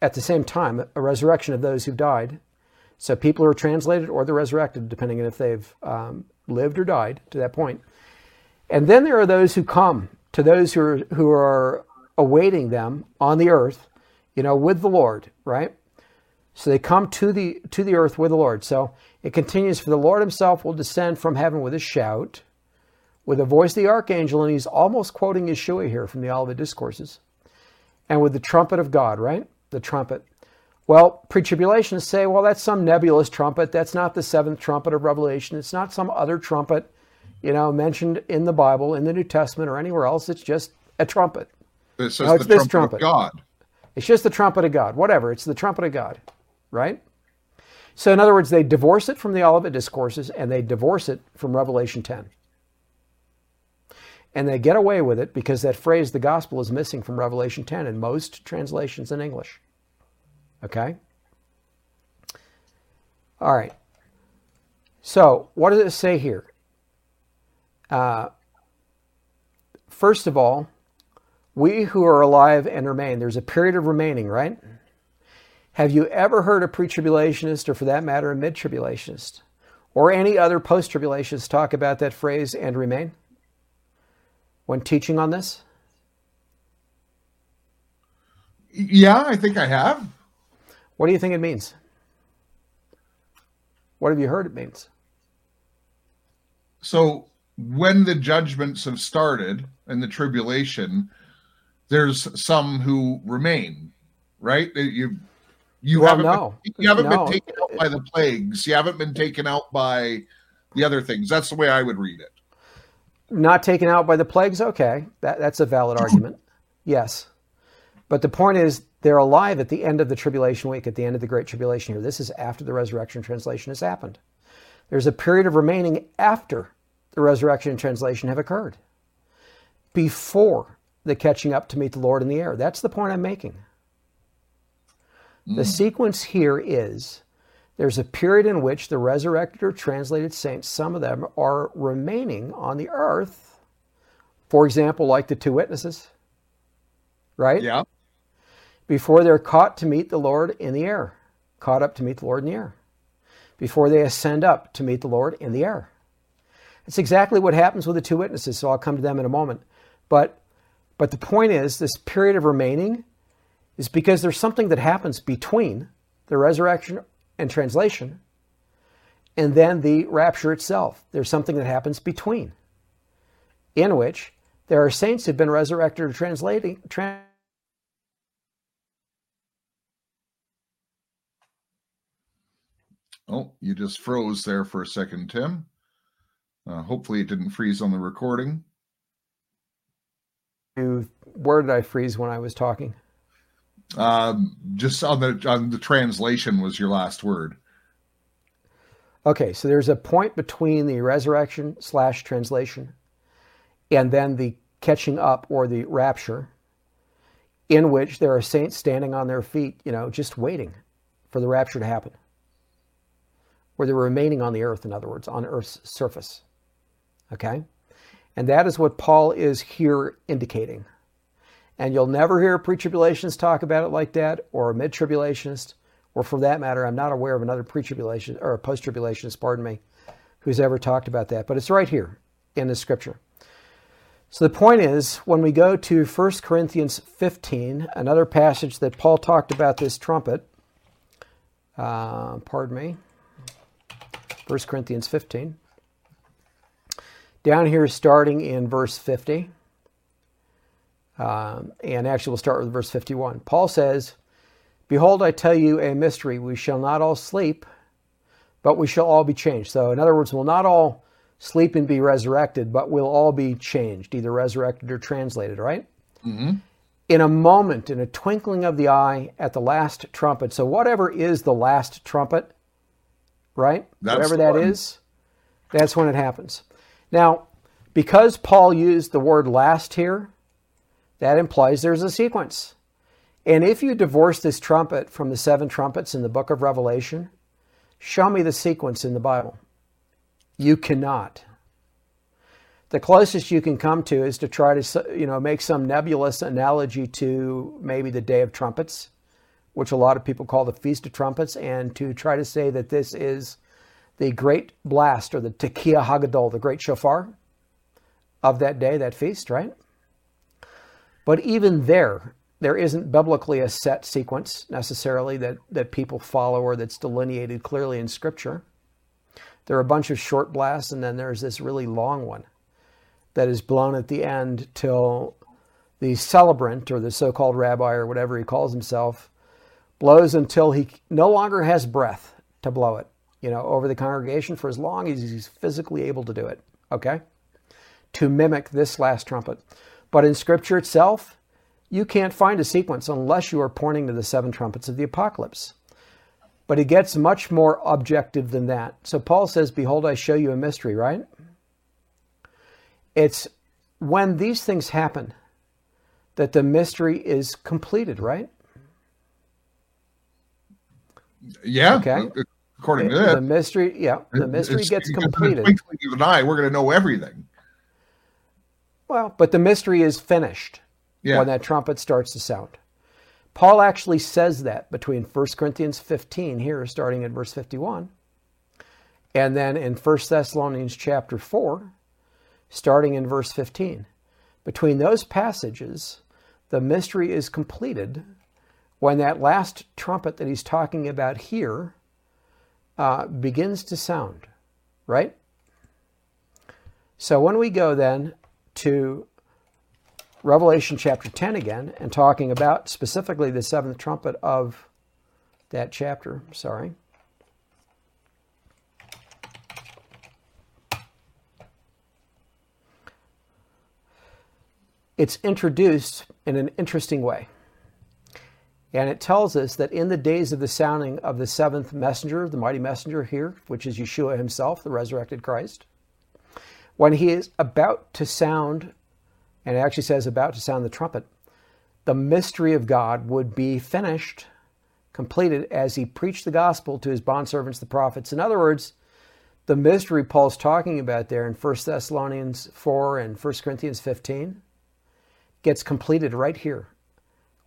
at the same time, a resurrection of those who've died. So people are translated or they're resurrected, depending on if they've um, lived or died to that point. And then there are those who come to those who are, who are awaiting them on the earth, you know, with the Lord, right? So they come to the to the earth with the Lord. So it continues for the Lord himself will descend from heaven with a shout, with the voice of the archangel, and he's almost quoting Yeshua here from the Olivet Discourses, and with the trumpet of God, right? The trumpet. Well, pre tribulationists say, well, that's some nebulous trumpet. That's not the seventh trumpet of Revelation. It's not some other trumpet, you know, mentioned in the Bible, in the New Testament, or anywhere else. It's just a trumpet. It's, no, it's this trumpet, trumpet. God. It's just the trumpet of God. Whatever. It's the trumpet of God, right? So, in other words, they divorce it from the Olivet Discourses and they divorce it from Revelation 10. And they get away with it because that phrase, the gospel, is missing from Revelation 10 in most translations in English. Okay? All right. So, what does it say here? Uh, first of all, we who are alive and remain, there's a period of remaining, right? Have you ever heard a pre tribulationist, or for that matter, a mid tribulationist, or any other post tribulationist talk about that phrase and remain when teaching on this? Yeah, I think I have. What do you think it means? What have you heard it means? So when the judgments have started and the tribulation, there's some who remain, right? You you Well, haven't no. been, you haven't No. been taken out by the plagues. You haven't been taken out by the other things. That's the way I would read it. Not taken out by the plagues? Okay, that, that's a valid argument. Yes. But the point is, they're alive at the end of the tribulation week, at the end of the Great Tribulation here. This is after the resurrection translation has happened. There's a period of remaining after the resurrection and translation have occurred, before the catching up to meet the Lord in the air. That's the point I'm making. The mm. sequence here is there's a period in which the resurrected or translated saints, some of them, are remaining on the earth. For example, like the two witnesses, right? Yeah. Before they're caught to meet the Lord in the air, caught up to meet the Lord in the air, before they ascend up to meet the Lord in the air. It's exactly what happens with the two witnesses, so I'll come to them in a moment. But but the point is this period of remaining is because there's something that happens between the resurrection and translation and then the rapture itself. There's something that happens between, in which there are saints who've been resurrected or translating. Tran- Oh, you just froze there for a second, Tim. Uh, hopefully, it didn't freeze on the recording. where did I freeze when I was talking? Um, just on the on the translation was your last word. Okay, so there's a point between the resurrection slash translation and then the catching up or the rapture, in which there are saints standing on their feet, you know, just waiting for the rapture to happen. Where they're remaining on the earth, in other words, on earth's surface. Okay? And that is what Paul is here indicating. And you'll never hear pre tribulationist talk about it like that, or a mid tribulationist, or for that matter, I'm not aware of another pre tribulation or a post tribulationist, pardon me, who's ever talked about that. But it's right here in the scripture. So the point is, when we go to 1 Corinthians 15, another passage that Paul talked about this trumpet, uh, pardon me, 1 Corinthians 15. Down here, starting in verse 50. Um, and actually, we'll start with verse 51. Paul says, Behold, I tell you a mystery. We shall not all sleep, but we shall all be changed. So, in other words, we'll not all sleep and be resurrected, but we'll all be changed, either resurrected or translated, right? In a moment, in a twinkling of the eye, at the last trumpet. So, whatever is the last trumpet, right? That's Whatever that one. is, that's when it happens. Now, because Paul used the word last here, that implies there's a sequence. And if you divorce this trumpet from the seven trumpets in the book of Revelation, show me the sequence in the Bible. You cannot. The closest you can come to is to try to, you know, make some nebulous analogy to maybe the Day of Trumpets, which a lot of people call the Feast of Trumpets, and to try to say that this is the great blast or the Tekiah Hagadol, the great shofar of that day, that feast, right? But even there, there isn't biblically a set sequence necessarily that, that people follow or that's delineated clearly in Scripture. There are a bunch of short blasts, and then there's this really long one that is blown at the end till the celebrant or the so called rabbi or whatever he calls himself blows until he no longer has breath to blow it, you know, over the congregation for as long as he's physically able to do it. Okay? To mimic this last trumpet. But in Scripture itself, you can't find a sequence unless you are pointing to the seven trumpets of the apocalypse. But it gets much more objective than that. So Paul says, Behold, I show you a mystery, right? It's when these things happen, that the mystery is completed, right? Yeah. Okay. According to The mystery, yeah, the mystery it's- gets in the completed. twinkling of an eye, we're going to know everything. Well, but the mystery is finished Yeah. when that trumpet starts to sound. Paul actually says that between 1 Corinthians 15 here, starting at verse 51, and then in 1 Thessalonians chapter 4, starting in verse 15. Between those passages, the mystery is completed when that last trumpet that he's talking about here uh, begins to sound, right? So when we go then to Revelation chapter 10 again and talking about specifically the seventh trumpet of that chapter, sorry. It's introduced in an interesting way. And it tells us that in the days of the sounding of the seventh messenger, the mighty messenger here, which is Yeshua himself, the resurrected Christ, when he is about to sound, and it actually says about to sound the trumpet, the mystery of God would be finished, completed as he preached the gospel to his bondservants, the prophets. In other words, the mystery Paul's talking about there in 1 Thessalonians 4 and 1 Corinthians 15 gets completed right here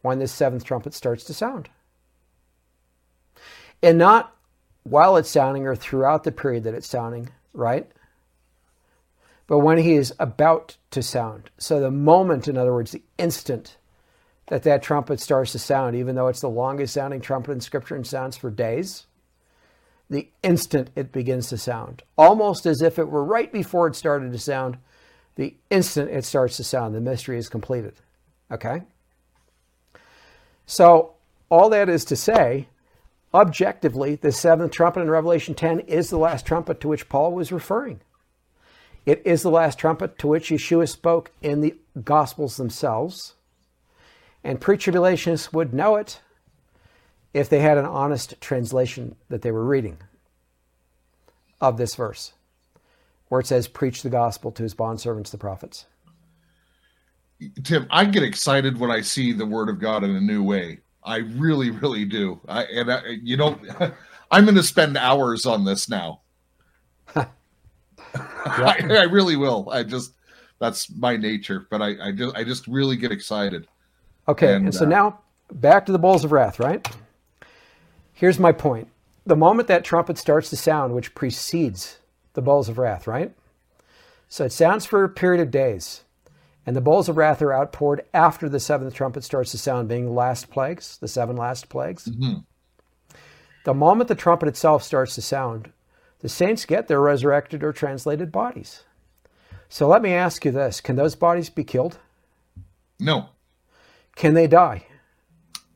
when this seventh trumpet starts to sound. And not while it's sounding or throughout the period that it's sounding, right? But when he is about to sound. So the moment, in other words, the instant that that trumpet starts to sound, even though it's the longest sounding trumpet in Scripture and sounds for days, the instant it begins to sound, almost as if it were right before it started to sound, the instant it starts to sound, the mystery is completed. Okay? So, all that is to say, objectively, the seventh trumpet in Revelation 10 is the last trumpet to which Paul was referring. It is the last trumpet to which Yeshua spoke in the Gospels themselves. And pre tribulationists would know it if they had an honest translation that they were reading of this verse, where it says, Preach the gospel to his bondservants, the prophets. Tim, I get excited when I see the Word of God in a new way. I really, really do. I and I, you know, I'm going to spend hours on this now. I, I really will. I just that's my nature, but I, I just I just really get excited. Okay, and, And, so uh, now back to the bowls of wrath, right? Here's my point. The moment that trumpet starts to sound, which precedes the bowls of wrath, right? So it sounds for a period of days. And the bowls of wrath are outpoured after the seventh trumpet starts to sound, being the last plagues, the seven last plagues. Mhm. The moment the trumpet itself starts to sound, the saints get their resurrected or translated bodies. So let me ask you this can those bodies be killed? No, Can they die?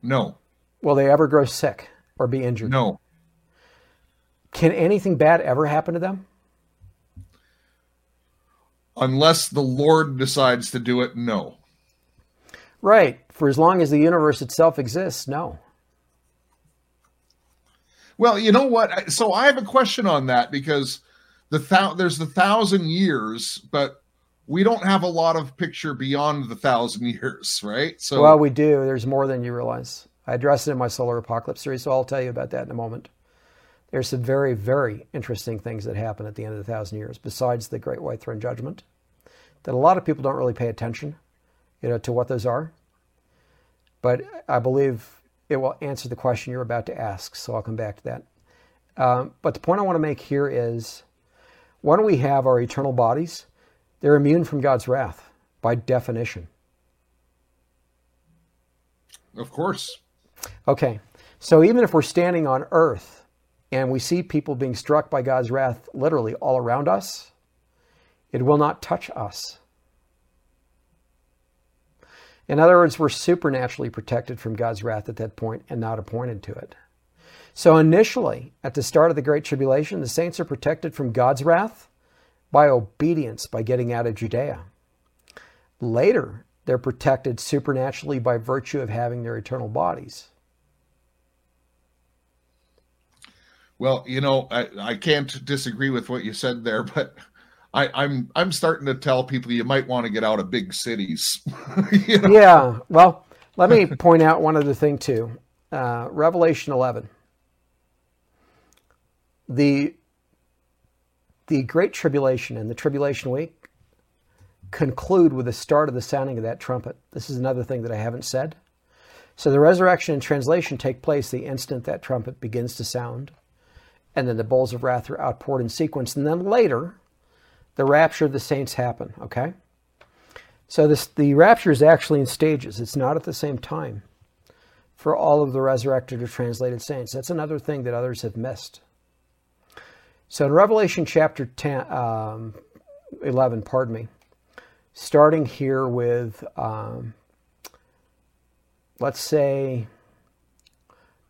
no, Will they ever grow sick or be injured? no. Can anything bad ever happen to them? Unless the Lord decides to do it, no. Right. For as long as the universe itself exists, no. Well, you know what? So I have a question on that because the thou- there's the thousand years, but we don't have a lot of picture beyond the thousand years, right? So well, we do. There's more than you realize. I address it in my solar apocalypse series, so I'll tell you about that in a moment. There's some very, very interesting things that happen at the end of the thousand years, besides the Great White Throne Judgment, that a lot of people don't really pay attention, you know, to what those are. But I believe it will answer the question you're about to ask, so I'll come back to that. Um, but the point I want to make here is, when we have our eternal bodies, they're immune from God's wrath by definition. of course, Okay, so even if we're standing on earth and we see people being struck by God's wrath literally all around us, it will not touch us. In other words, we're supernaturally protected from God's wrath at that point and not appointed to it. So initially, at the start of the Great Tribulation, the saints are protected from God's wrath by obedience, by getting out of Judea. Later, they're protected supernaturally by virtue of having their eternal bodies. Well, you know, I, I can't disagree with what you said there, but I, I'm I'm starting to tell people you might want to get out of big cities. you know? Yeah. Well, let me point out one other thing too. Uh, Revelation 11. The the great tribulation and the tribulation week conclude with the start of the sounding of that trumpet. This is another thing that I haven't said. So the resurrection and translation take place the instant that trumpet begins to sound, and then the bowls of wrath are outpoured in sequence, and then later, the rapture of the saints happen. Okay. So this, the rapture is actually in stages. It's not at the same time for all of the resurrected or translated saints. That's another thing that others have missed. So in Revelation chapter 10, um, 11, pardon me, starting here with, um, let's say,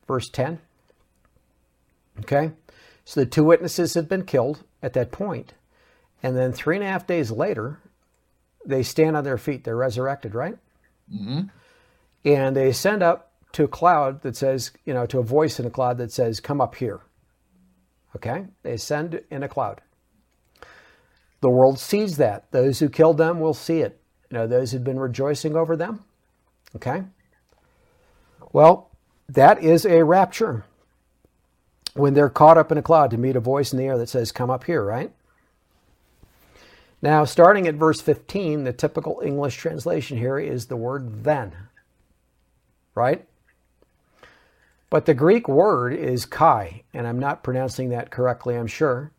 verse 10. Okay? So the two witnesses have been killed at that point, And then three and a half days later, they stand on their feet. They're resurrected, right? Mm-hmm. And they ascend up to a cloud that says, you know, to a voice in a cloud that says, come up here. Okay? They ascend in a cloud. The world sees that. Those who killed them will see it. You know, those who've been rejoicing over them. Okay? Well, that is a rapture. When they're caught up in a cloud to meet a voice in the air that says, Come up here, right? Now, starting at verse 15, the typical English translation here is the word then, right? But the Greek word is kai, and I'm not pronouncing that correctly, I'm sure.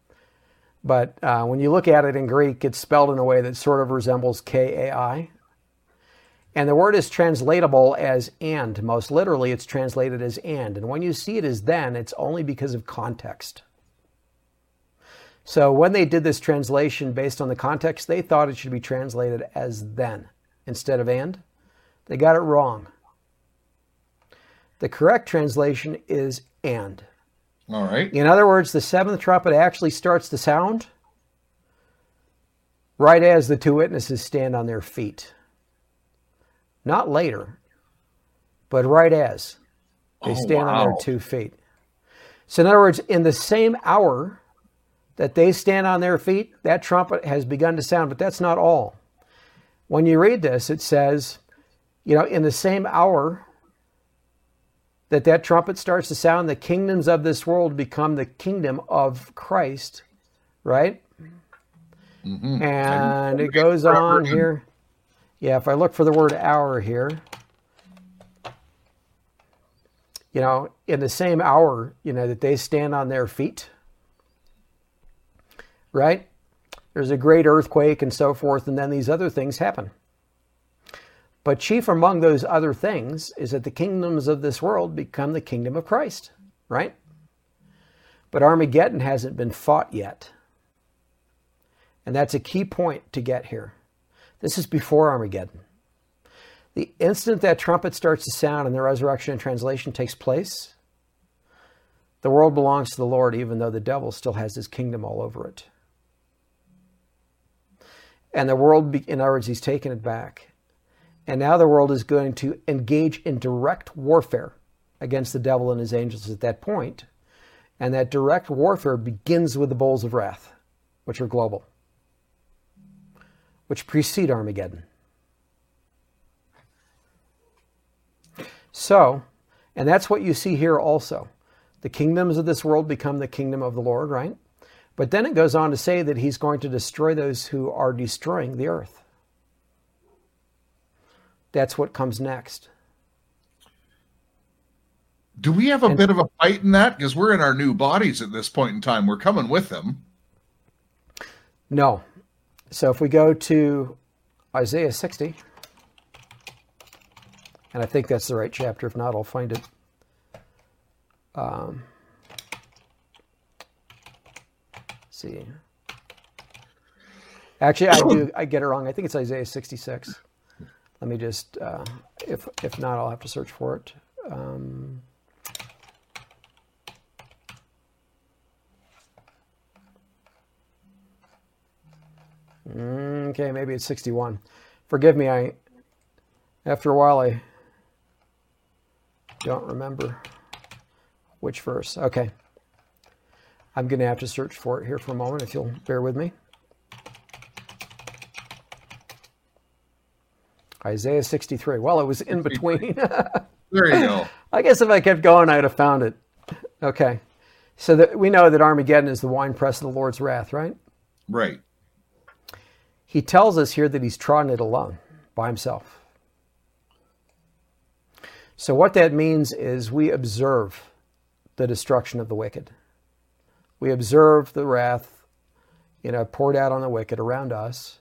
But uh, when you look at it in Greek, it's spelled in a way that sort of resembles K A I. And the word is translatable as and. Most literally, it's translated as and. And when you see it as then, it's only because of context. So when they did this translation based on the context, they thought it should be translated as then instead of and. They got it wrong. The correct translation is and. All right. In other words, the seventh trumpet actually starts to sound right as the two witnesses stand on their feet. Not later, but right as they Oh, stand on their two feet. So, in other words, in the same hour that they stand on their feet, that trumpet has begun to sound, but that's not all. When you read this, it says, you know, in the same hour that that trumpet starts to sound, the kingdoms of this world become the kingdom of Christ, right? Mm-hmm. And it goes on here. Yeah, if I look for the word hour here, you know, in the same hour, you know, that they stand on their feet, right? There's a great earthquake and so forth, and then these other things happen. But chief among those other things is that the kingdoms of this world become the kingdom of Christ, right? But Armageddon hasn't been fought yet. And that's a key point to get here. This is before Armageddon. The instant that trumpet starts to sound and the resurrection and translation takes place, the world belongs to the Lord, even though the devil still has his kingdom all over it. And the world, in other words, he's taken it back. And now the world is going to engage in direct warfare against the devil and his angels at that point. And that direct warfare begins with the bowls of wrath, which are global, which precede Armageddon. So, and that's what you see here also. The kingdoms of this world become the kingdom of the Lord, right? But then it goes on to say that he's going to destroy those who are destroying the earth. That's what comes next. Do we have a bit of a fight in that? Because we're in our new bodies at this point in time. We're coming with them. No. So if we go to Isaiah 60, and I think that's the right chapter. If not, I'll find it. Um, let's see. Actually, I do. I get it wrong. I think it's Isaiah 66. Let me just. Uh, if if not, I'll have to search for it. Um, Okay, maybe it's 61. Forgive me, I after a while I don't remember which verse. Okay. I'm going to have to search for it here for a moment if you'll bear with me. Isaiah 63. Well, it was in between. there you go. I guess if I kept going, I'd have found it. Okay. So that we know that Armageddon is the winepress of the Lord's wrath, right? Right. He tells us here that he's trodden it alone by himself. So, what that means is we observe the destruction of the wicked. We observe the wrath, you know, poured out on the wicked around us.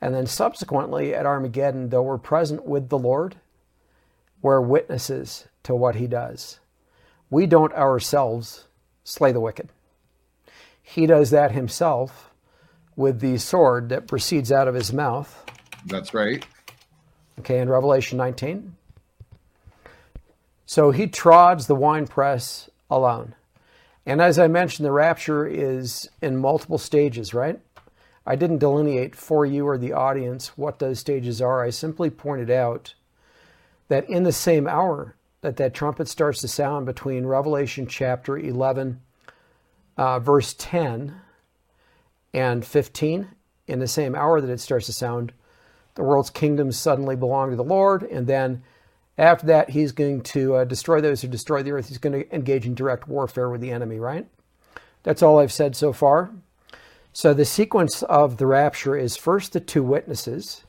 And then subsequently at Armageddon, though we're present with the Lord, we're witnesses to what he does. We don't ourselves slay the wicked. He does that himself with the sword that proceeds out of his mouth. That's right. Okay, in Revelation 19. So he trods the winepress alone. And as I mentioned, the rapture is in multiple stages, right? I didn't delineate for you or the audience what those stages are. I simply pointed out that in the same hour that that trumpet starts to sound between Revelation chapter 11, uh, verse 10 and 15, in the same hour that it starts to sound, the world's kingdoms suddenly belong to the Lord. And then after that, he's going to uh, destroy those who destroy the earth. He's going to engage in direct warfare with the enemy, right? That's all I've said so far. So the sequence of the rapture is first the two witnesses,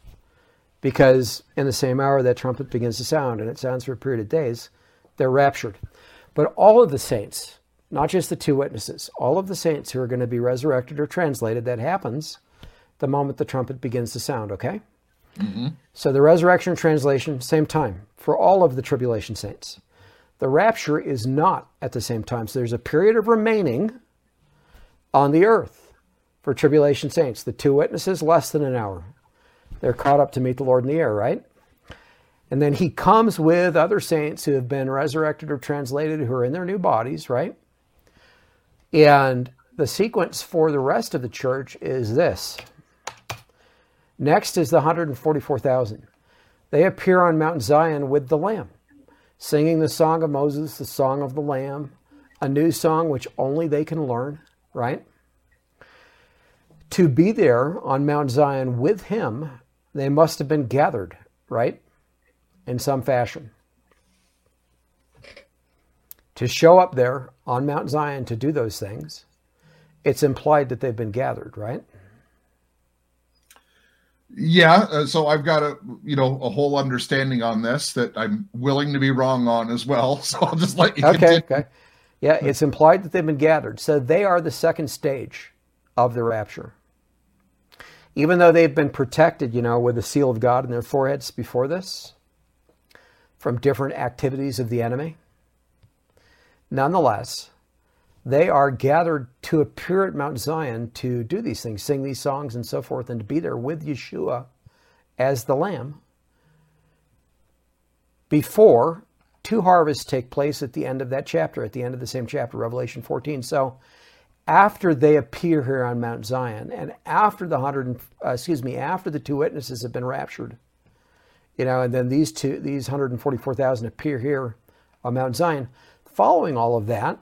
because in the same hour that trumpet begins to sound, and it sounds for a period of days, they're raptured. But all of the saints, not just the two witnesses, all of the saints who are going to be resurrected or translated, that happens the moment the trumpet begins to sound, okay? So the resurrection translation, same time for all of the tribulation saints. The rapture is not at the same time. So there's a period of remaining on the earth for tribulation saints. The two witnesses, less than an hour. They're caught up to meet the Lord in the air, right? And then he comes with other saints who have been resurrected or translated who are in their new bodies, right? And the sequence for the rest of the church is this. Next is the 144,000. They appear on Mount Zion with the Lamb, singing the song of Moses, the song of the Lamb, a new song which only they can learn, right? To be there on Mount Zion with him, they must have been gathered, right? In some fashion. To show up there on Mount Zion to do those things, it's implied that they've been gathered, right? Yeah, uh, so I've got a you know a whole understanding on this that I'm willing to be wrong on as well. So I'll just let you. Okay, continue. okay. Yeah, it's implied that they've been gathered. So they are the second stage of the rapture. Even though they've been protected, you know, with the seal of God in their foreheads before this from different activities of the enemy, nonetheless, they are gathered to appear at Mount Zion to do these things, sing these songs and so forth, and to be there with Yeshua as the Lamb before two harvests take place at the end of that chapter, at the end of the same chapter, Revelation 14. So after they appear here on Mount Zion, and after the hundred, uh, excuse me, after the two witnesses have been raptured, you know, and then these two, these 144,000 appear here on Mount Zion. Following all of that,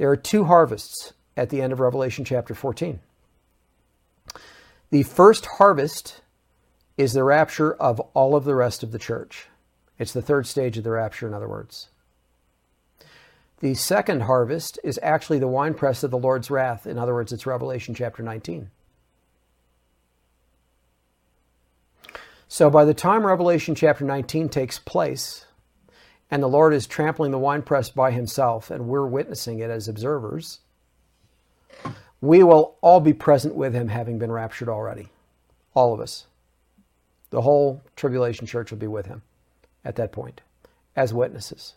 there are two harvests at the end of Revelation chapter 14. The first harvest is the rapture of all of the rest of the church. It's the third stage of the rapture, in other words. The second harvest is actually the winepress of the Lord's wrath. In other words, it's Revelation chapter 19. So by the time Revelation chapter 19 takes place, and the Lord is trampling the winepress by himself, and we're witnessing it as observers, we will all be present with him, having been raptured already. All of us. The whole tribulation church will be with him at that point as witnesses.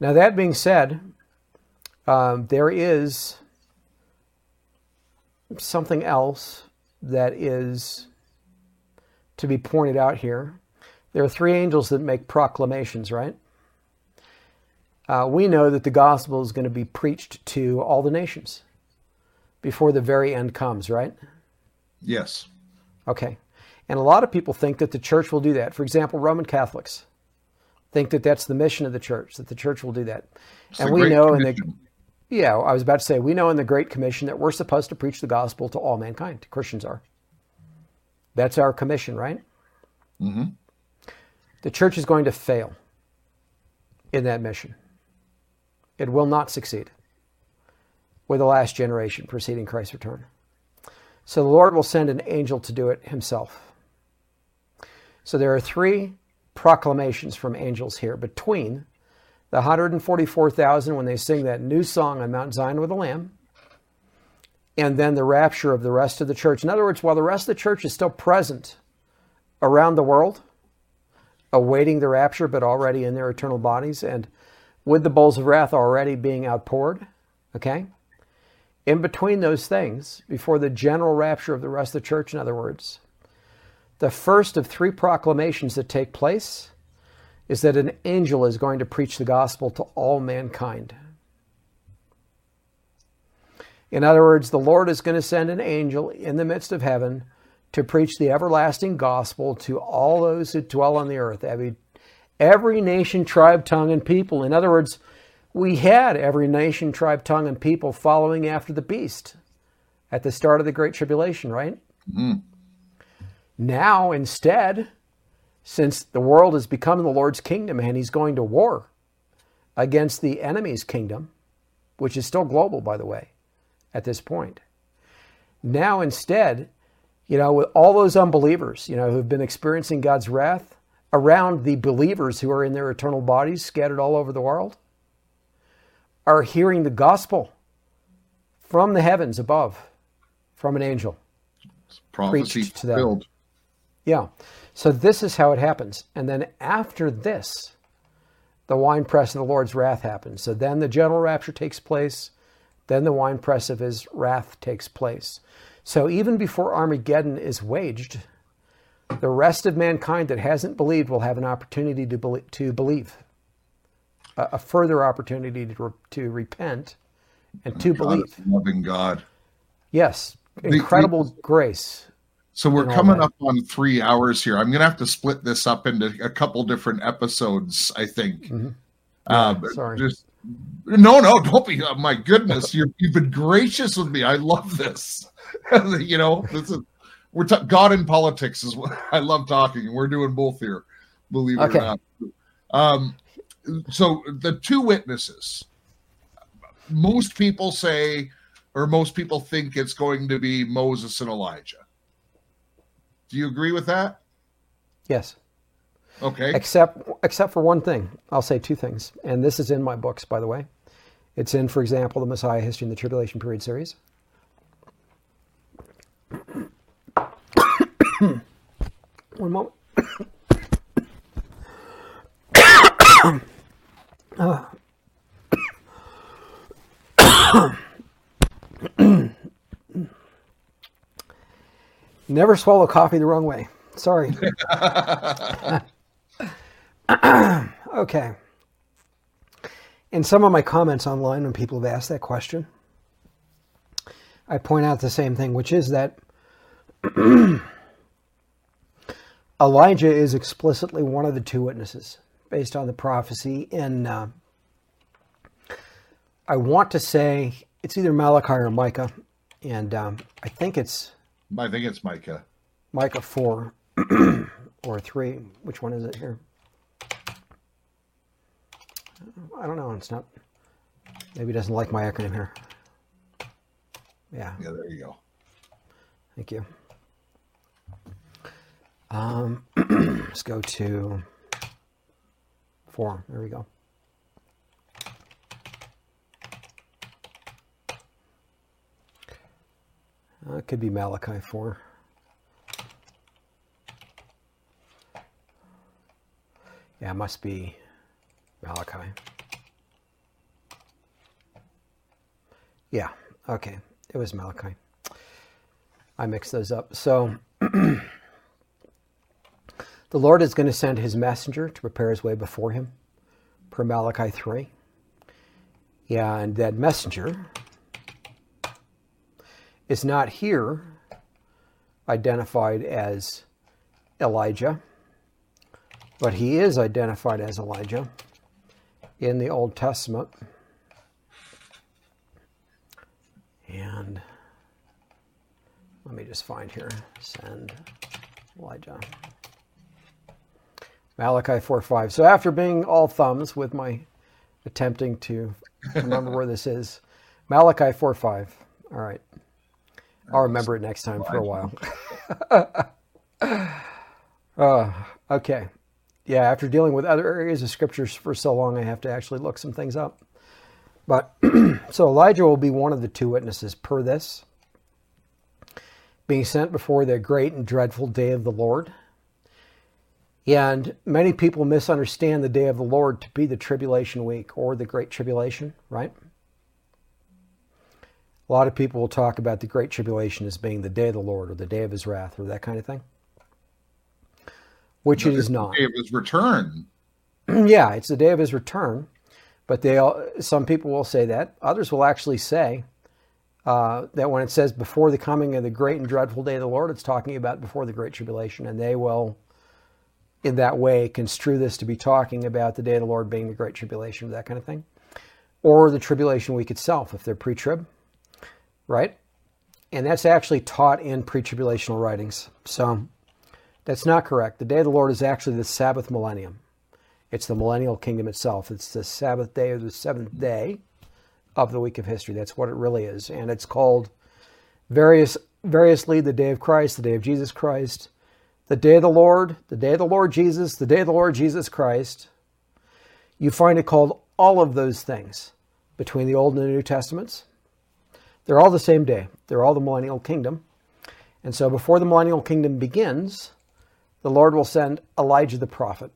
Now, that being said, um, there is something else that is to be pointed out here. There are three angels that make proclamations, right? Uh, we know that the gospel is going to be preached to all the nations before the very end comes, right? Yes. Okay. And a lot of people think that the church will do that. For example, Roman Catholics think that that's the mission of the church, that the church will do that. It's and we know in the yeah, I was about to say we know in the Great Commission that we're supposed to preach the gospel to all mankind. Christians are. That's our commission, right? Mm-hmm. The church is going to fail in that mission. It will not succeed with the last generation preceding Christ's return. So the Lord will send an angel to do it himself. So there are three proclamations from angels here between the 144,000 when they sing that new song on Mount Zion with the Lamb, and then the rapture of the rest of the church. In other words, while the rest of the church is still present around the world, awaiting the rapture, but already in their eternal bodies, and with the bowls of wrath already being outpoured, okay? In between those things, before the general rapture of the rest of the church, in other words, the first of three proclamations that take place is that an angel is going to preach the gospel to all mankind. In other words, the Lord is going to send an angel in the midst of heaven to preach the everlasting gospel to all those who dwell on the earth, every, every nation, tribe, tongue, and people. In other words, we had every nation, tribe, tongue, and people following after the beast at the start of the Great Tribulation, right? Mm-hmm. Now, instead, since the world has become the Lord's kingdom and he's going to war against the enemy's kingdom, which is still global, by the way, at this point. Now, instead, you know, with all those unbelievers, you know, who've been experiencing God's wrath around the believers who are in their eternal bodies scattered all over the world, are hearing the gospel from the heavens above, from an angel. Prophecy Preached to them. Yeah. So this is how it happens. And then after this, the winepress of the Lord's wrath happens. So then the general rapture takes place. Then the winepress of his wrath takes place. So even before Armageddon is waged, the rest of mankind that hasn't believed will have an opportunity to, belie- to believe, a, a further opportunity to, re- to repent and to God believe. loving God. Yes, the- incredible grace. So we're coming up on three hours here. I'm gonna have to split this up into a couple different episodes. I think. Uh, but sorry. Just no, no, don't be. Oh, my goodness, you're, you've been gracious with me. I love this. you know, this is we're ta- God in politics is what I love talking, and we're doing both here. Believe it Okay. or not. Um, so the two witnesses. Most people say, or most people think it's going to be Moses and Elijah. Do you agree with that? Yes. Okay. except except for one thing i'll say two things and this is in my books by the way it's in for example the messiah history and the tribulation period series. One moment. Never swallow coffee the wrong way. Sorry. Okay. In some of my comments online, when people have asked that question, I point out the same thing, which is that Elijah is explicitly one of the two witnesses based on the prophecy in, uh, I want to say it's either Malachi or Micah, and um, I think it's I think it's Micah. Micah 4 or 3. Which one is it here? I don't know. It's not. Maybe he doesn't like my acronym here. Yeah, Yeah, there you go. thank you. Um, let's go to 4. There we go. Uh, it could be Malachi 4. Yeah, it must be Malachi. Yeah, okay. It was Malachi. I mixed those up. So the Lord is going to send his messenger to prepare his way before him, per Malachi 3. Yeah, and that messenger is not here identified as Elijah, but he is identified as Elijah in the Old Testament. And let me just find here send Elijah. Malachi 4 5. So after being all thumbs with my attempting to remember where this is, Malachi 4 5. All right. I'll remember it next time for a while. uh, okay. Yeah, after dealing with other areas of scriptures for so long, I have to actually look some things up. But so Elijah will be one of the two witnesses per this, being sent before the great and dreadful day of the Lord. And many people misunderstand the day of the Lord to be the tribulation week or the great tribulation, right? A lot of people will talk about the Great Tribulation as being the day of the Lord or the day of his wrath or that kind of thing, which it is not. It was return. yeah, it's the day of his return, but they all, some people will say that. Others will actually say uh, that when it says before the coming of the great and dreadful day of the Lord, it's talking about before the Great Tribulation, and they will, in that way, construe this to be talking about the day of the Lord being the Great Tribulation, or that kind of thing, or the tribulation week itself if they're pre-trib right? And that's actually taught in pre tribulational writings. So that's not correct. The day of the Lord is actually the Sabbath millennium. It's the millennial kingdom itself. It's the Sabbath day or the seventh day of the week of history. That's what it really is. And it's called various variously the day of Christ, the day of Jesus Christ, the day of the Lord, the day of the Lord Jesus, the day of the Lord Jesus Christ. You find it called all of those things between the Old and the New Testaments. They're all the same day. They're all the millennial kingdom. And so before the millennial kingdom begins, the Lord will send Elijah the prophet.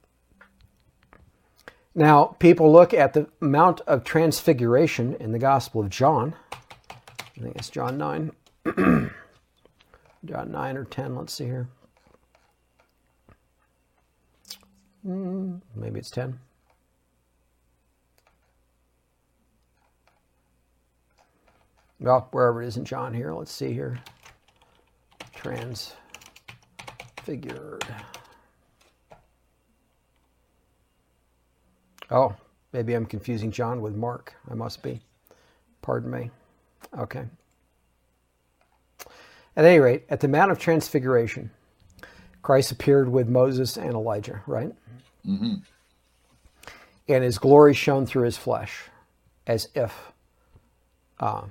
Now, people look at the Mount of Transfiguration in the Gospel of John. I think it's John 9. John 9 or 10, let's see here. Mm, maybe it's 10. well, wherever it is in John here. Let's see here. Transfigured. Oh, maybe I'm confusing John with Mark. I must be. Pardon me. Okay. At any rate, at the Mount of Transfiguration, Christ appeared with Moses and Elijah, right? Mm-hmm. And his glory shone through his flesh, as if uh,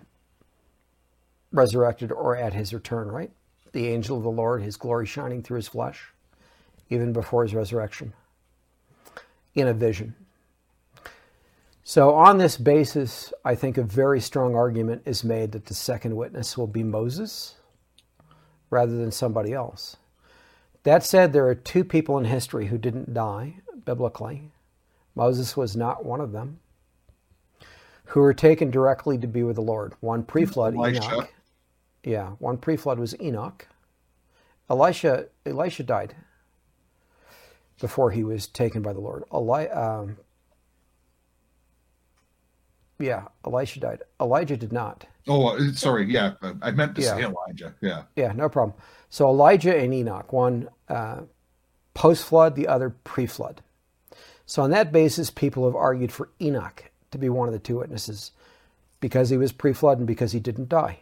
resurrected or at his return, right? The angel of the Lord, his glory shining through his flesh, even before his resurrection, in a vision. So, on this basis, I think a very strong argument is made that the second witness will be Moses rather than somebody else. That said, there are two people in history who didn't die biblically. Moses was not one of them, who were taken directly to be with the Lord. One pre flood, Enoch, yeah, one pre-flood was Enoch. Elisha, Elisha died before he was taken by the Lord. Eli, um, yeah, Elisha died. Elijah did not. Oh, uh, sorry. Yeah, I meant to yeah. say Elijah. Yeah. Yeah, no problem. So Elijah and Enoch, one uh, post-flood, the other pre-flood. So on that basis, people have argued for Enoch to be one of the two witnesses because he was pre-flood and because he didn't die.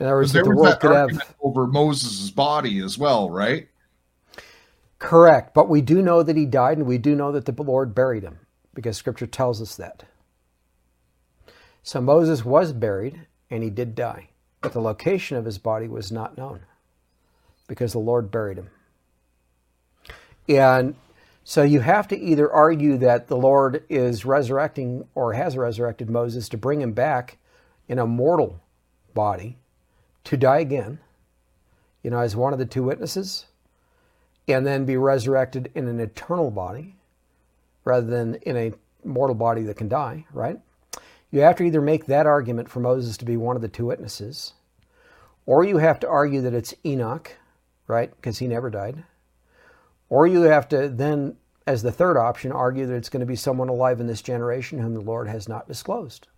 In other words, there the that argument have... over Moses' body as well, right? Correct, but we do know that he died, and we do know that the Lord buried him because Scripture tells us that. So Moses was buried, and he did die, but the location of his body was not known because the Lord buried him. And so you have to either argue that the Lord is resurrecting or has resurrected Moses to bring him back in a mortal body, to die again, you know, as one of the two witnesses, and then be resurrected in an eternal body rather than in a mortal body that can die, right? You have to either make that argument for Moses to be one of the two witnesses, or you have to argue that it's Enoch, right? Because he never died. Or you have to then, as the third option, argue that it's going to be someone alive in this generation whom the Lord has not disclosed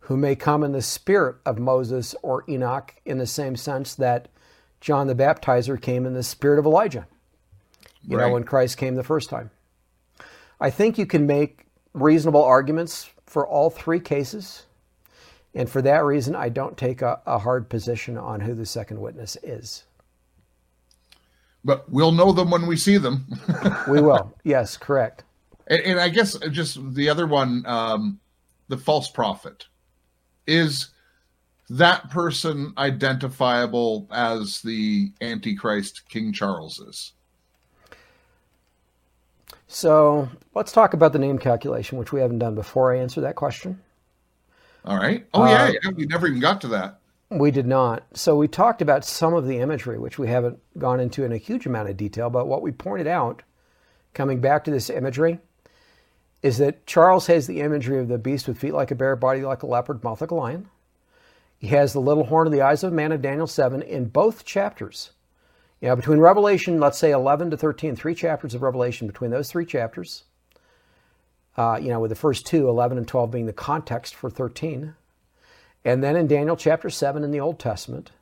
who may come in the spirit of Moses or Enoch in the same sense that John the Baptizer came in the spirit of Elijah, you right. know, when Christ came the first time. I think you can make reasonable arguments for all three cases. And for that reason, I don't take a, a hard position on who the second witness is. but we'll know them when we see them. we will. Yes, correct. And, and, I guess just the other one, um, the false prophet, is that person identifiable as the Antichrist King Charles is? So let's talk about the name calculation, which we haven't done before I answer that question. All right. Oh, yeah, uh, yeah. We never even got to that. We did not. So we talked about some of the imagery, which we haven't gone into in a huge amount of detail. But what we pointed out, coming back to this imagery, is that Charles has the imagery of the beast with feet like a bear, body like a leopard, mouth like a lion. He has the little horn of the eyes of a man of Daniel 7 in both chapters. You know, between Revelation, let's say 11 to 13, three chapters of Revelation, between those three chapters, uh, you know, with the first two, 11 and 12 being the context for 13. And then in Daniel chapter 7 in the Old Testament.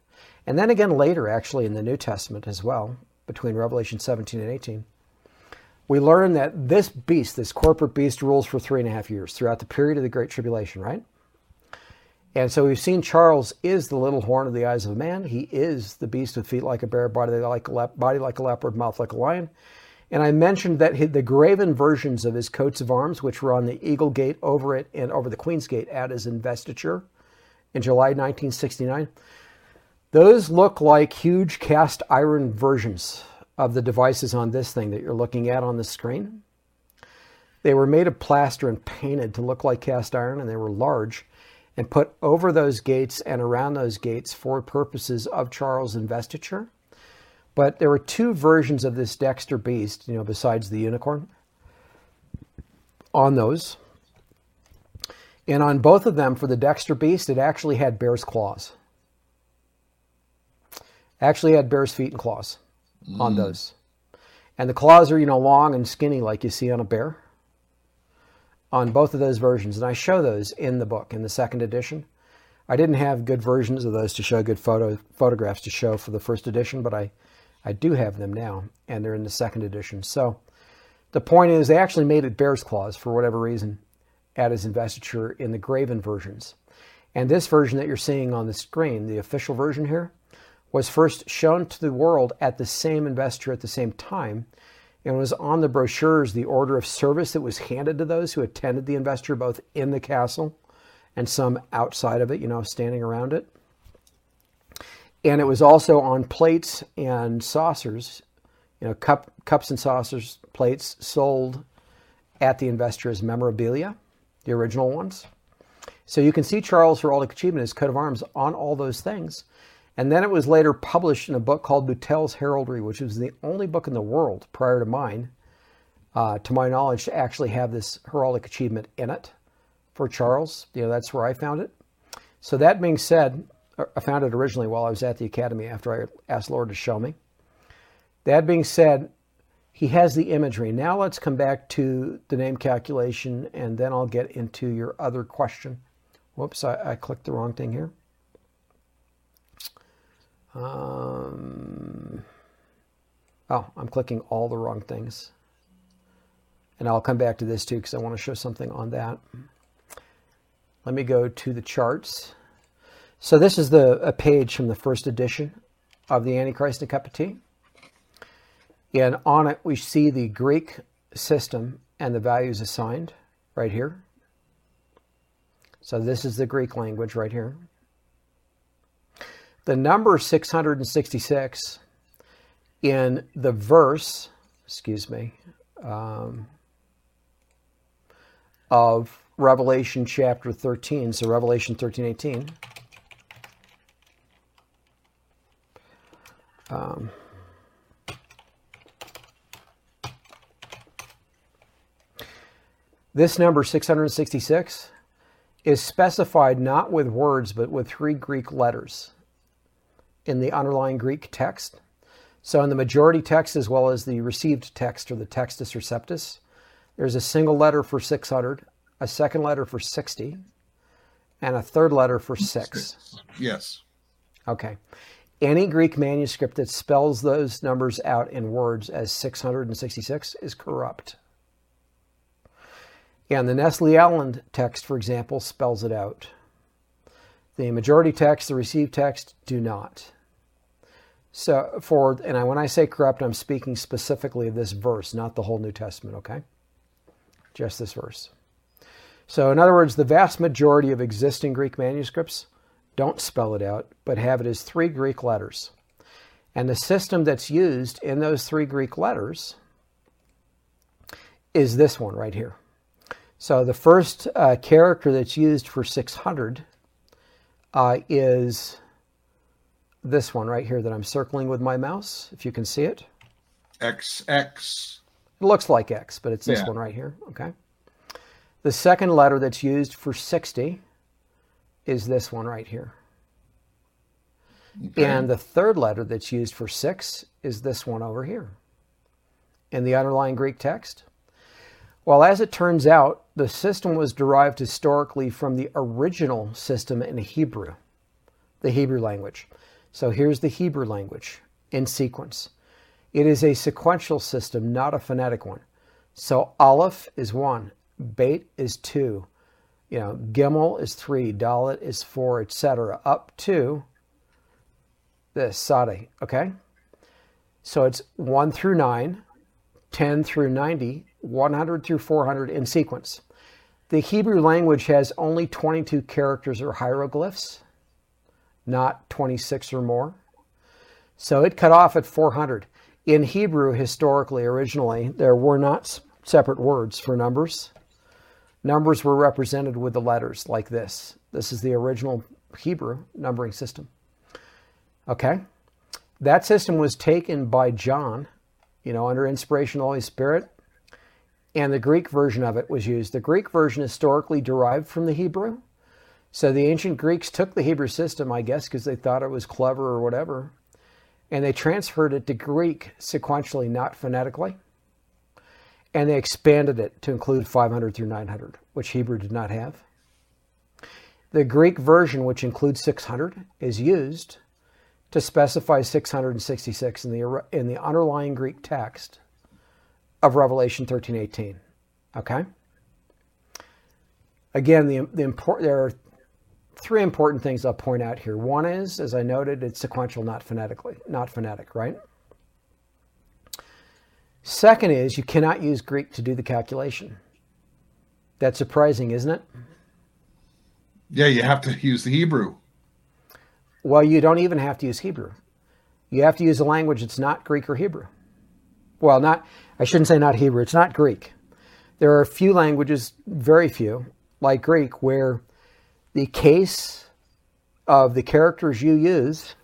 And then again later, actually, in the New Testament as well, between Revelation 17 and 18. We learn that this beast, this corporate beast, rules for three and a half years throughout the period of the Great Tribulation, right? And so we've seen Charles is the little horn of the eyes of a man. He is the beast with feet like a bear, body like a, lep- body like a leopard, mouth like a lion. And I mentioned that the graven versions of his coats of arms, which were on the Eagle Gate over it and over the Queen's Gate at his investiture in July 1969, those look like huge cast iron versions of the devices on this thing that you're looking at on the screen. They were made of plaster and painted to look like cast iron, and they were large and put over those gates and around those gates for purposes of Charles' investiture. But there were two versions of this Dexter beast, you know, besides the unicorn, on those. And on both of them, for the Dexter beast, it actually had bear's claws. Actually had bear's feet and claws mm. on those. And the claws are, you know, long and skinny like you see on a bear on both of those versions, and I show those in the book in the second edition. I didn't have good versions of those to show good photo photographs to show for the first edition, but I I do have them now, and they're in the second edition. So the point is, they actually made it bear's claws for whatever reason at his investiture in the graven versions. And this version that you're seeing on the screen, the official version here, was first shown to the world at the same investor at the same time and was on the brochures the order of service that was handed to those who attended the investor both in the castle and some outside of it, you know, standing around it. And it was also on plates and saucers, you know, cup, cups and saucers, plates sold at the investiture as memorabilia, the original ones. So you can see Charles' heraldic achievement, his coat of arms, on all those things. And then it was later published in a book called Boutell's Heraldry, which was the only book in the world prior to mine, uh, to my knowledge, to actually have this heraldic achievement in it for Charles. You know, that's where I found it. So that being said, uh, I found it originally while I was at the academy after I asked Lord to show me. That being said, he has the imagery. Now let's come back to the name calculation and then I'll get into your other question. Whoops, I, I clicked the wrong thing here. Um, oh, I'm clicking all the wrong things. And I'll come back to this too because I want to show something on that. Let me go to the charts. So this is the a page from the first edition of the Antichrist and Cup of Tea. And on it, we see the Greek system and the values assigned right here. So this is the Greek language right here. The number 666 in the verse, excuse me, um, of Revelation chapter 13, so Revelation 13, 18. Um, this number 666 is specified not with words but with three Greek letters in the underlying Greek text. So in the majority text as well as the received text or the textus receptus, there's a single letter for 600, a second letter for 60, and a third letter for 6. Yes. Okay. Any Greek manuscript that spells those numbers out in words as 666 is corrupt. And the Nestle Aland text, for example, spells it out. The majority text, the received text, do not. So for and I, when I say corrupt, I'm speaking specifically of this verse, not the whole New Testament. Okay, just this verse. So in other words, the vast majority of existing Greek manuscripts don't spell it out, but have it as three Greek letters. And the system that's used in those three Greek letters is this one right here. So the first uh, character that's used for 600 uh, is this one right here that I'm circling with my mouse, if you can see it. X X. It looks like X, but it's this Yeah. one right here. Okay. The second letter that's used for 60 is this one right here. Okay. And the third letter that's used for six is this one over here in the underlying Greek text. Well, as it turns out, the system was derived historically from the original system in Hebrew, the Hebrew language. So here's the Hebrew language in sequence. It is a sequential system, not a phonetic one. So Aleph is one, Beit is two, you know, Gimel is three, Dalet is four, etc., up to this Sade, okay? So it's 1 through 9, 10 through 90, 100 through 400 in sequence. The Hebrew language has only 22 characters or hieroglyphs, not 26 or more. So it cut off at 400. In Hebrew, historically, originally, there were not separate words for numbers. Numbers were represented with the letters like this. This is the original Hebrew numbering system. Okay? That system was taken by John, you know, under inspiration of the Holy Spirit, and the Greek version of it was used. The Greek version historically derived from the Hebrew. So the ancient Greeks took the Hebrew system, I guess, because they thought it was clever or whatever, and they transferred it to Greek sequentially, not phonetically. And they expanded it to include 500 through 900, which Hebrew did not have. The Greek version, which includes 600, is used to specify 666 in the in the underlying Greek text of Revelation 13:18. Okay? Again, the the import there are three important things I'll point out here. One is, as I noted, it's sequential, not phonetically, not phonetic, right? Second is you cannot use Greek to do the calculation. That's surprising, isn't it? Yeah, you have to use the Hebrew. Well, you don't even have to use Hebrew. You have to use a language that's not Greek or Hebrew. Well, not, I shouldn't say not Hebrew, it's not Greek. There are a few languages, very few, like Greek, where the case of the characters you use,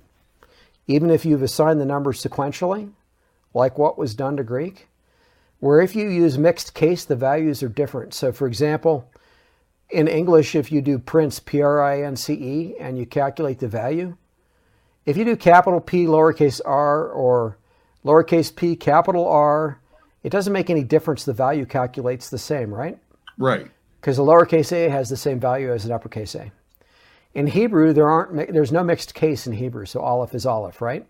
even if you've assigned the numbers sequentially, like what was done to Greek, where if you use mixed case, the values are different. So, for example, in English, if you do prince, P R I N C E, and you calculate the value, if you do capital P, lowercase r, or lowercase p, capital R, it doesn't make any difference. The value calculates the same, right? Right. Because a lowercase a has the same value as an uppercase a. In Hebrew, there aren't there's no mixed case in Hebrew, so Aleph is Aleph, right?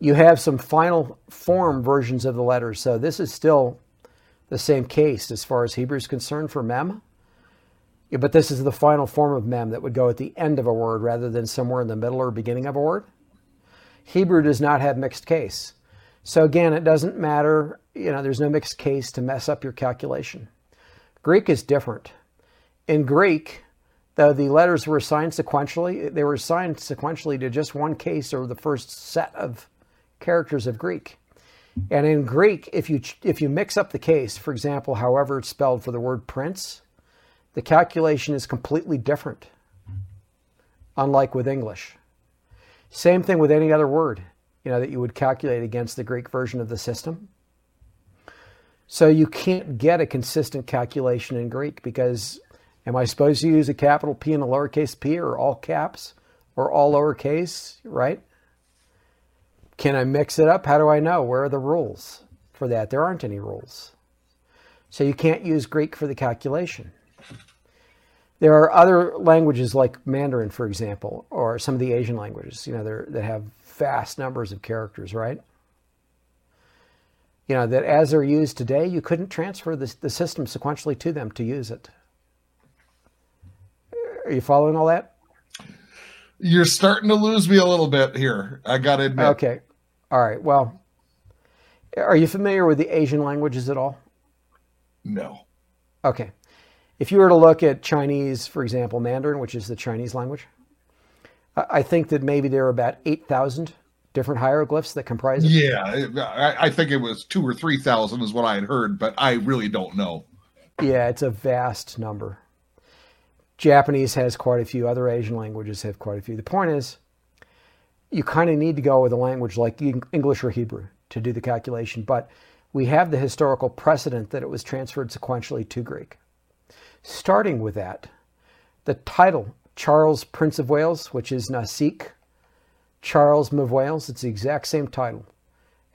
You have some final form versions of the letters, so this is still the same case as far as Hebrew is concerned for mem. Yeah, but this is the final form of mem that would go at the end of a word rather than somewhere in the middle or beginning of a word. Hebrew does not have mixed case. So again, it doesn't matter, you know, there's no mixed case to mess up your calculation. Greek is different. In Greek, though the letters were assigned sequentially, they were assigned sequentially to just one case or the first set of characters of Greek. And in Greek, if you if you mix up the case, for example, however it's spelled for the word prince, the calculation is completely different. Unlike with English. Same thing with any other word, you know, that you would calculate against the Greek version of the system. So you can't get a consistent calculation in Greek because am I supposed to use a capital P and a lowercase p or all caps or all lowercase, right? Can I mix it up? How do I know? Where are the rules for that? There aren't any rules. So you can't use Greek for the calculation. There are other languages like Mandarin, for example, or some of the Asian languages, you know, that have vast numbers of characters, right? You know, that as they're used today, you couldn't transfer the, the system sequentially to them to use it. Are you following all that? You're starting to lose me a little bit here. I got to admit. Okay. All right. Well, are you familiar with the Asian languages at all? No. Okay. If you were to look at Chinese, for example, Mandarin, which is the Chinese language, I think that maybe there are about 8,000 different hieroglyphs that comprise it. Yeah, I, think it was two or 3,000 is what I had heard, but I really don't know. Yeah, it's a vast number. Japanese has quite a few, other Asian languages have quite a few. The point is, you kind of need to go with a language like English or Hebrew to do the calculation, but we have the historical precedent that it was transferred sequentially to Greek. Starting with that, the title Charles, Prince of Wales, which is Nasik, Charles of Wales, it's the exact same title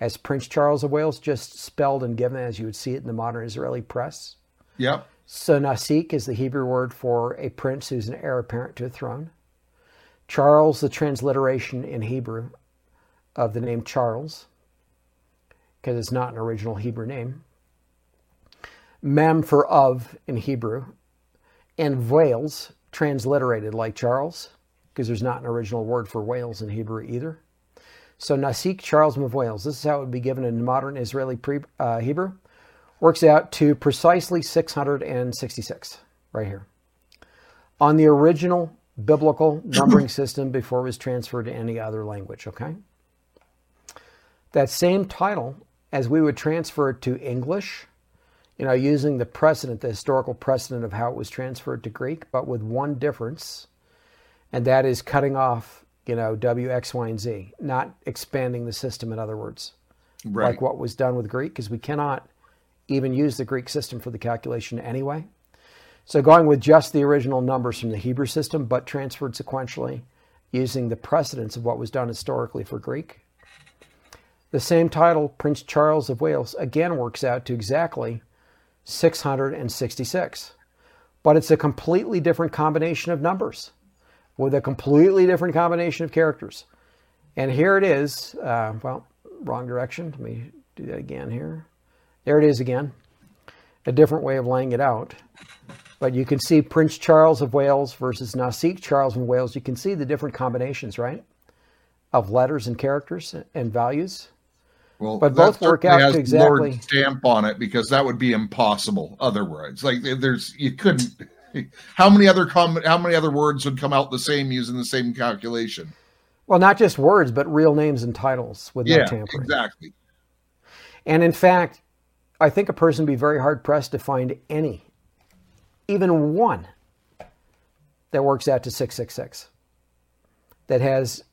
as Prince Charles of Wales, just spelled and given as you would see it in the modern Israeli press. Yep. So Nasik is the Hebrew word for a prince who's an heir apparent to a throne. Charles, the transliteration in Hebrew of the name Charles, because it's not an original Hebrew name. Mem for of in Hebrew, and Wales, transliterated like Charles, because there's not an original word for Wales in Hebrew either. So Nasik Charles of Wales, this is how it would be given in modern Israeli pre, uh, Hebrew, works out to precisely 666, right here. On the original biblical numbering system before it was transferred to any other language, okay? That same title, as we would transfer it to English, you know, using the precedent, the historical precedent of how it was transferred to Greek, but with one difference, and that is cutting off, you know, W, X, Y, and Z, not expanding the system, in other words, Right. like what was done with Greek, because we cannot even use the Greek system for the calculation anyway. So going with just the original numbers from the Hebrew system, but transferred sequentially using the precedents of what was done historically for Greek. The same title, Prince Charles of Wales, again works out to exactly 666. But it's a completely different combination of numbers with a completely different combination of characters. And here it is. Uh, well, wrong direction. Let me do that again here. There it is again. A different way of laying it out. But you can see Prince Charles of Wales versus Nasik Charles of Wales. You can see the different combinations, right? Of letters and characters and values. Well, But both work out has to exactly- Lord's stamp on it because that would be impossible otherwise. Like there's you couldn't. How many other com- How many other words would come out the same using the same calculation? Well, not just words, but real names and titles with no yeah, tampering. exactly. And in fact, I think a person would be very hard pressed to find any, even one, that works out to 666, that has,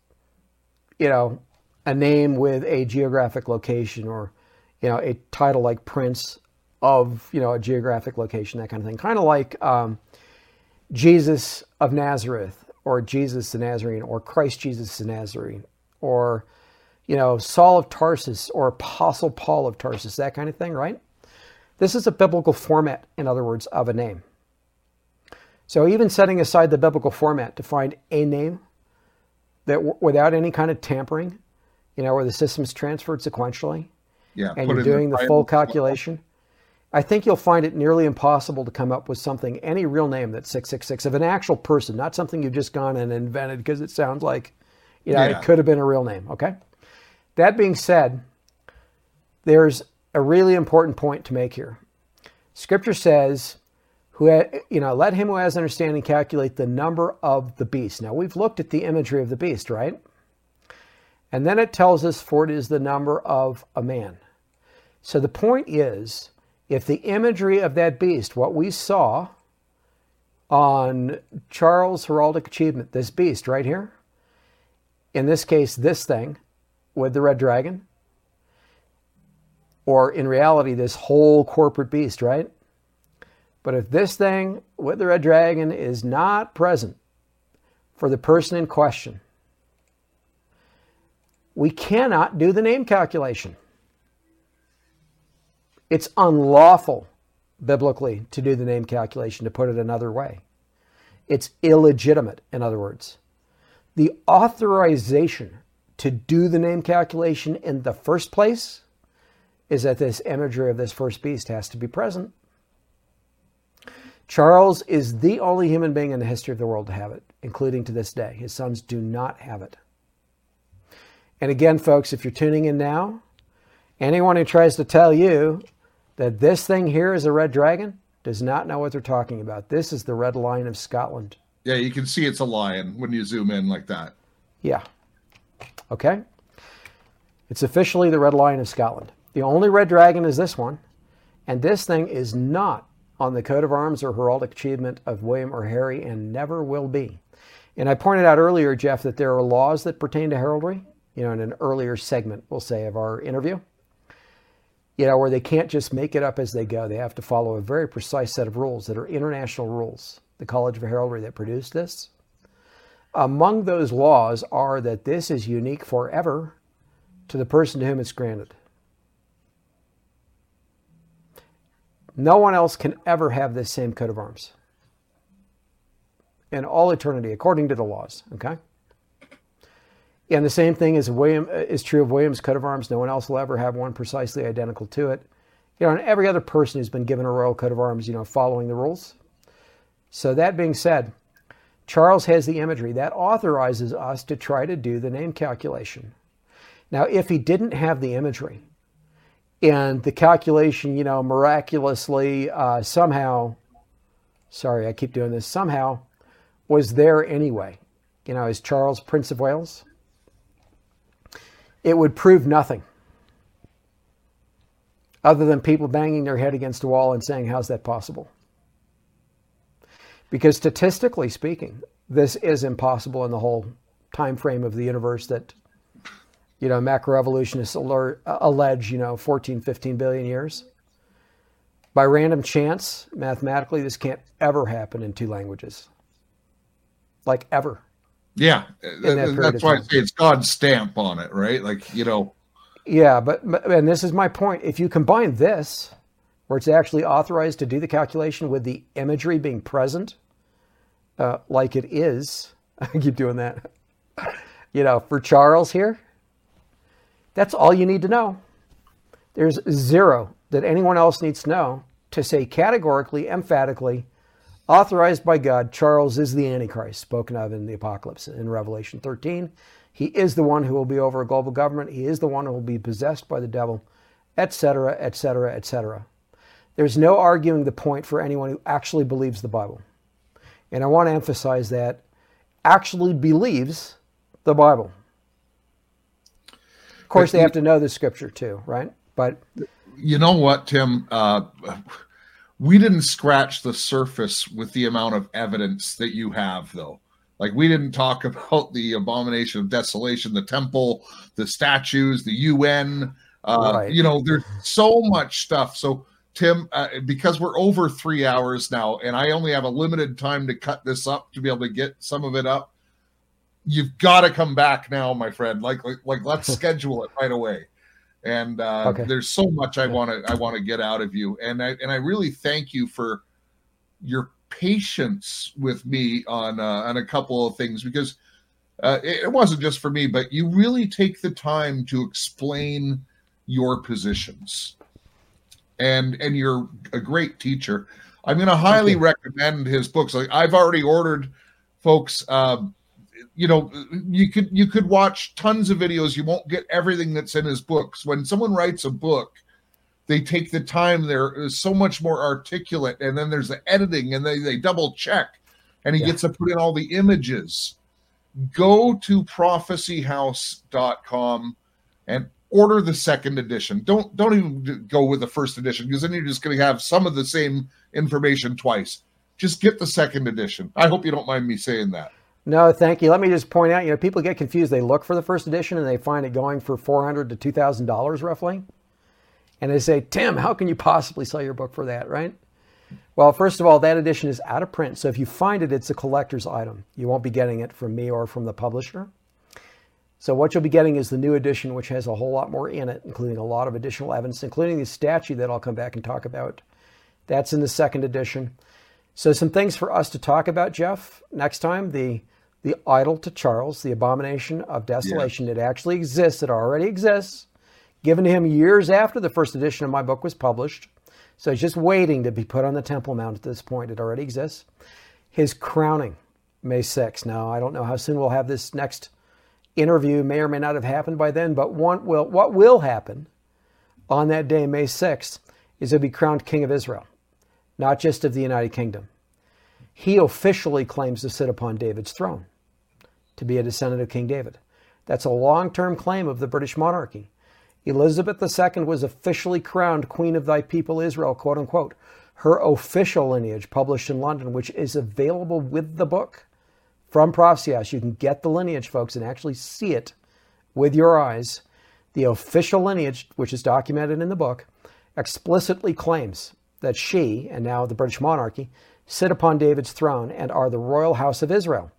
you know, a name with a geographic location or, you know, a title like Prince of, you know, a geographic location, that kind of thing. Kind of like um, Jesus of Nazareth or Jesus the Nazarene or Christ Jesus the Nazarene or, you know, Saul of Tarsus or Apostle Paul of Tarsus, that kind of thing, right? This is a biblical format, in other words, of a name. So even setting aside the biblical format to find a name that w- without any kind of tampering, you know, where the system's transferred sequentially Yeah, and you're doing the title full calculation, I think you'll find it nearly impossible to come up with something, any real name that's 666 of an actual person, not something you've just gone and invented because it sounds like, you know, Yeah. it could have been a real name. Okay. That being said, there's a really important point to make here. Scripture says, who ha- you know, let him who has understanding calculate the number of the beast. Now we've looked at the imagery of the beast, right? And then it tells us, for it is the number of a man. So the point is, if the imagery of that beast, what we saw on Charles' heraldic achievement, this beast right here, in this case, this thing with the red dragon, or in reality, this whole corporate beast, right? But if this thing with the red dragon is not present for the person in question, we cannot do the name calculation. It's unlawful biblically to do the name calculation, to put it another way. It's illegitimate, in other words. The authorization to do the name calculation in the first place is that this imagery of this first beast has to be present. Charles is the only human being in the history of the world to have it, including to this day. His sons do not have it. And again, folks, if you're tuning in now, anyone who tries to tell you that this thing here is a red dragon does not know what they're talking about. This is the red lion of Scotland. Yeah, you can see it's a lion when you zoom in like that. Yeah. Okay. It's officially the red lion of Scotland. The only red dragon is this one, and this thing is not on the coat of arms or heraldic achievement of William or Harry and never will be. And I pointed out earlier, Jeff, that there are laws that pertain to heraldry, you know, in an earlier segment, we'll say, of our interview, you know, where they can't just make it up as they go. They have to follow a very precise set of rules that are international rules. The College of Heraldry that produced this. Among those laws are that this is unique forever to the person to whom it's granted. No one else can ever have this same coat of arms in all eternity, according to the laws. Okay. And the same thing is William uh, is true of William's coat of arms. No one else will ever have one precisely identical to it. You know, and every other person who's been given a royal coat of arms, you know, following the rules. So that being said, Charles has the imagery that authorizes us to try to do the name calculation. Now, if he didn't have the imagery, and the calculation, you know, miraculously uh, somehow, sorry, I keep doing this, somehow was there anyway, you know, as Charles, Prince of Wales, it would prove nothing other than people banging their head against a wall and saying, How's that possible? Because statistically speaking, this is impossible in the whole time frame of the universe that you know, macroevolutionists alert, uh, allege, you know, 14, 15 billion years. By random chance, mathematically, this can't ever happen in two languages. Like ever. Yeah. That that's why I say it's God's stamp on it, right? Like, you know. Yeah, but, and this is my point. If you combine this, where it's actually authorized to do the calculation with the imagery being present, uh, like it is, I keep doing that, you know, for Charles here, that's all you need to know. There's zero that anyone else needs to know to say categorically, emphatically, authorized by God, Charles is the Antichrist spoken of in the Apocalypse in Revelation 13. He is the one who will be over a global government. He is the one who will be possessed by the devil, etc., etc., etc. There's no arguing the point for anyone who actually believes the Bible. And I want to emphasize that actually believes the Bible. Of course, they have to know the scripture too, right? But you know what, Tim? Uh, we didn't scratch the surface with the amount of evidence that you have, though. Like we didn't talk about the abomination of desolation, the temple, the statues, the UN. Uh, right. You know, there's so much stuff. So, Tim, uh, because we're over three hours now, and I only have a limited time to cut this up to be able to get some of it up, you've got to come back now, my friend. Like, like, like let's schedule it right away. And uh, okay. there's so much I want to I want to get out of you, and I and I really thank you for your patience with me on uh, on a couple of things because uh, it, it wasn't just for me, but you really take the time to explain your positions, and and you're a great teacher. I'm going to highly recommend his books. Like I've already ordered, folks. Uh, you know you could you could watch tons of videos. You won't get everything that's in his books. When someone writes a book they take the time. They're uh, so much more articulate and then there's the editing and they, they double check and he yeah. gets to put in all the images. Go to prophecyhouse.com and order the second edition. Don't don't even go with the first edition because then you're just going to have some of the same information twice. Just get the second edition. I hope you don't mind me saying that no, thank you. Let me just point out, you know, people get confused. They look for the first edition and they find it going for four hundred to two thousand dollars roughly, and they say, "Tim, how can you possibly sell your book for that?" Right? Well, first of all, that edition is out of print, so if you find it, it's a collector's item. You won't be getting it from me or from the publisher. So what you'll be getting is the new edition, which has a whole lot more in it, including a lot of additional evidence, including the statue that I'll come back and talk about. That's in the second edition. So some things for us to talk about, Jeff, next time. The the idol to Charles, the abomination of desolation. Yeah. It actually exists. It already exists. Given to him years after the first edition of my book was published. So he's just waiting to be put on the Temple Mount at this point. It already exists. His crowning, May 6th. Now, I don't know how soon we'll have this next interview may or may not have happened by then, but one will, what will happen on that day, May 6th, is he'll be crowned King of Israel, not just of the United Kingdom. He officially claims to sit upon David's throne, to be a descendant of King David. That's a long term claim of the British monarchy. Elizabeth II was officially crowned Queen of Thy People Israel, quote unquote. Her official lineage, published in London, which is available with the book from Prophecy House. You can get the lineage, folks, and actually see it with your eyes. The official lineage, which is documented in the book, explicitly claims that she, and now the British monarchy, sit upon David's throne and are the royal house of Israel.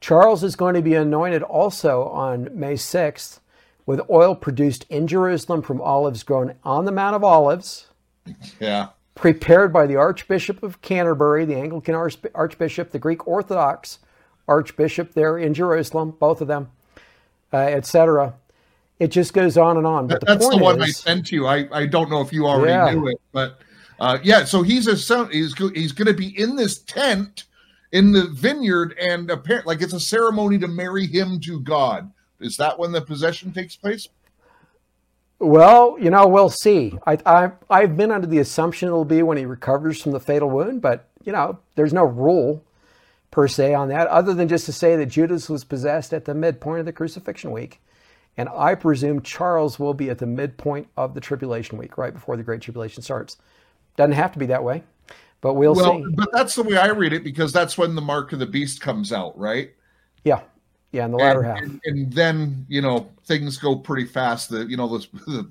Charles is going to be anointed also on May 6th with oil produced in Jerusalem from olives grown on the Mount of Olives. Yeah. Prepared by the Archbishop of Canterbury, the Anglican Archbishop, the Greek Orthodox Archbishop there in Jerusalem, both of them, uh, etc. It just goes on and on. But the that's the one is, I sent you. I, I don't know if you already yeah. knew it, but uh, yeah. So he's a he's he's going to be in this tent in the vineyard, and apparently, like it's a ceremony to marry him to God. Is that when the possession takes place? Well, you know, we'll see. I, I, I've been under the assumption it'll be when he recovers from the fatal wound, but, you know, there's no rule per se on that, other than just to say that Judas was possessed at the midpoint of the crucifixion week. And I presume Charles will be at the midpoint of the tribulation week, right before the Great Tribulation starts. Doesn't have to be that way, but we'll, well see. But that's the way I read it because that's when the mark of the beast comes out, right? Yeah. Yeah, in the latter and, half. And, and, then, you know, things go pretty fast. The, you know, the, the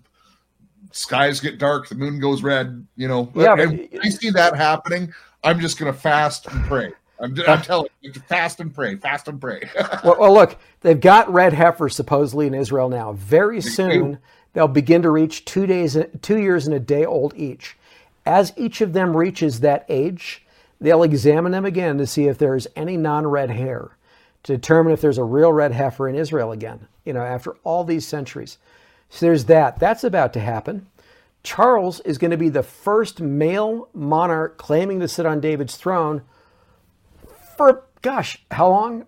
skies get dark, the moon goes red, you know. Yeah, but, I see that happening. I'm just going to fast and pray. I'm, I'm telling you, fast and pray, fast and pray. well, well, look, they've got red heifers supposedly in Israel now. Very soon, they'll begin to reach two days, two years and a day old each. As each of them reaches that age, they'll examine them again to see if there's any non-red hair, to determine if there's a real red heifer in Israel again. You know, after all these centuries, so there's that. That's about to happen. Charles is going to be the first male monarch claiming to sit on David's throne for gosh, how long?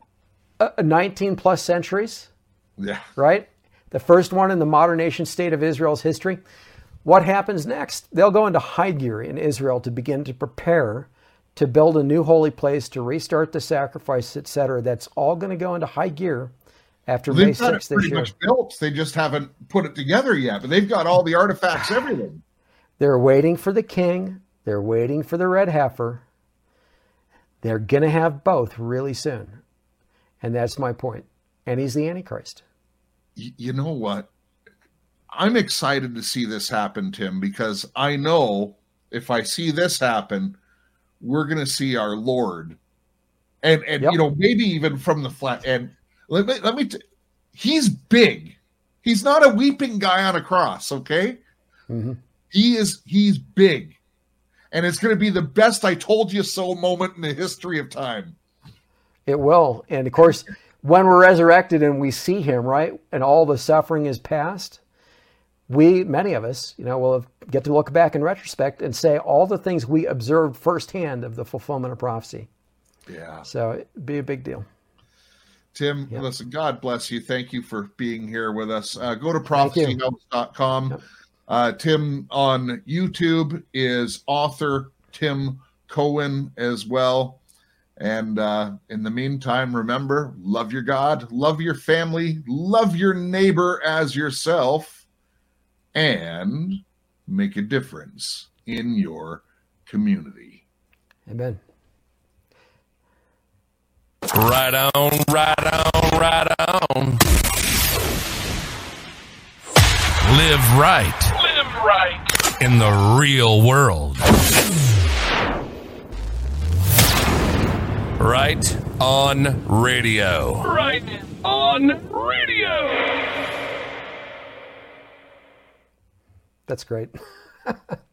Uh, 19 plus centuries. Yeah. Right? The first one in the modern nation state of Israel's history. What happens next? They'll go into high gear in Israel to begin to prepare to build a new holy place, to restart the sacrifice, etc. That's all going to go into high gear after they've May 6th this pretty year. much built. They just haven't put it together yet, but they've got all the artifacts, everything. They're waiting for the king. They're waiting for the red heifer. They're going to have both really soon. And that's my point. And he's the Antichrist. You know what? I'm excited to see this happen, Tim, because I know if I see this happen, we're going to see our Lord. And, and yep. you know, maybe even from the flat. And let me, let me, t- he's big. He's not a weeping guy on a cross, okay? Mm-hmm. He is, he's big and it's going to be the best I told you so moment in the history of time. It will. And of course, when we're resurrected and we see him, right, and all the suffering is past, we, many of us, you know, will get to look back in retrospect and say all the things we observed firsthand of the fulfillment of prophecy. Yeah. So it'd be a big deal. Tim, listen, God bless you. Thank you for being here with us. Uh, go to prophecyhouse.com. Yep. Uh, Tim on YouTube is author Tim Cohen as well. And uh, in the meantime, remember love your God, love your family, love your neighbor as yourself, and make a difference in your community. Amen. Right on, right on, right on. Live right Live right. In the real world. Right on radio. Right on radio. That's great.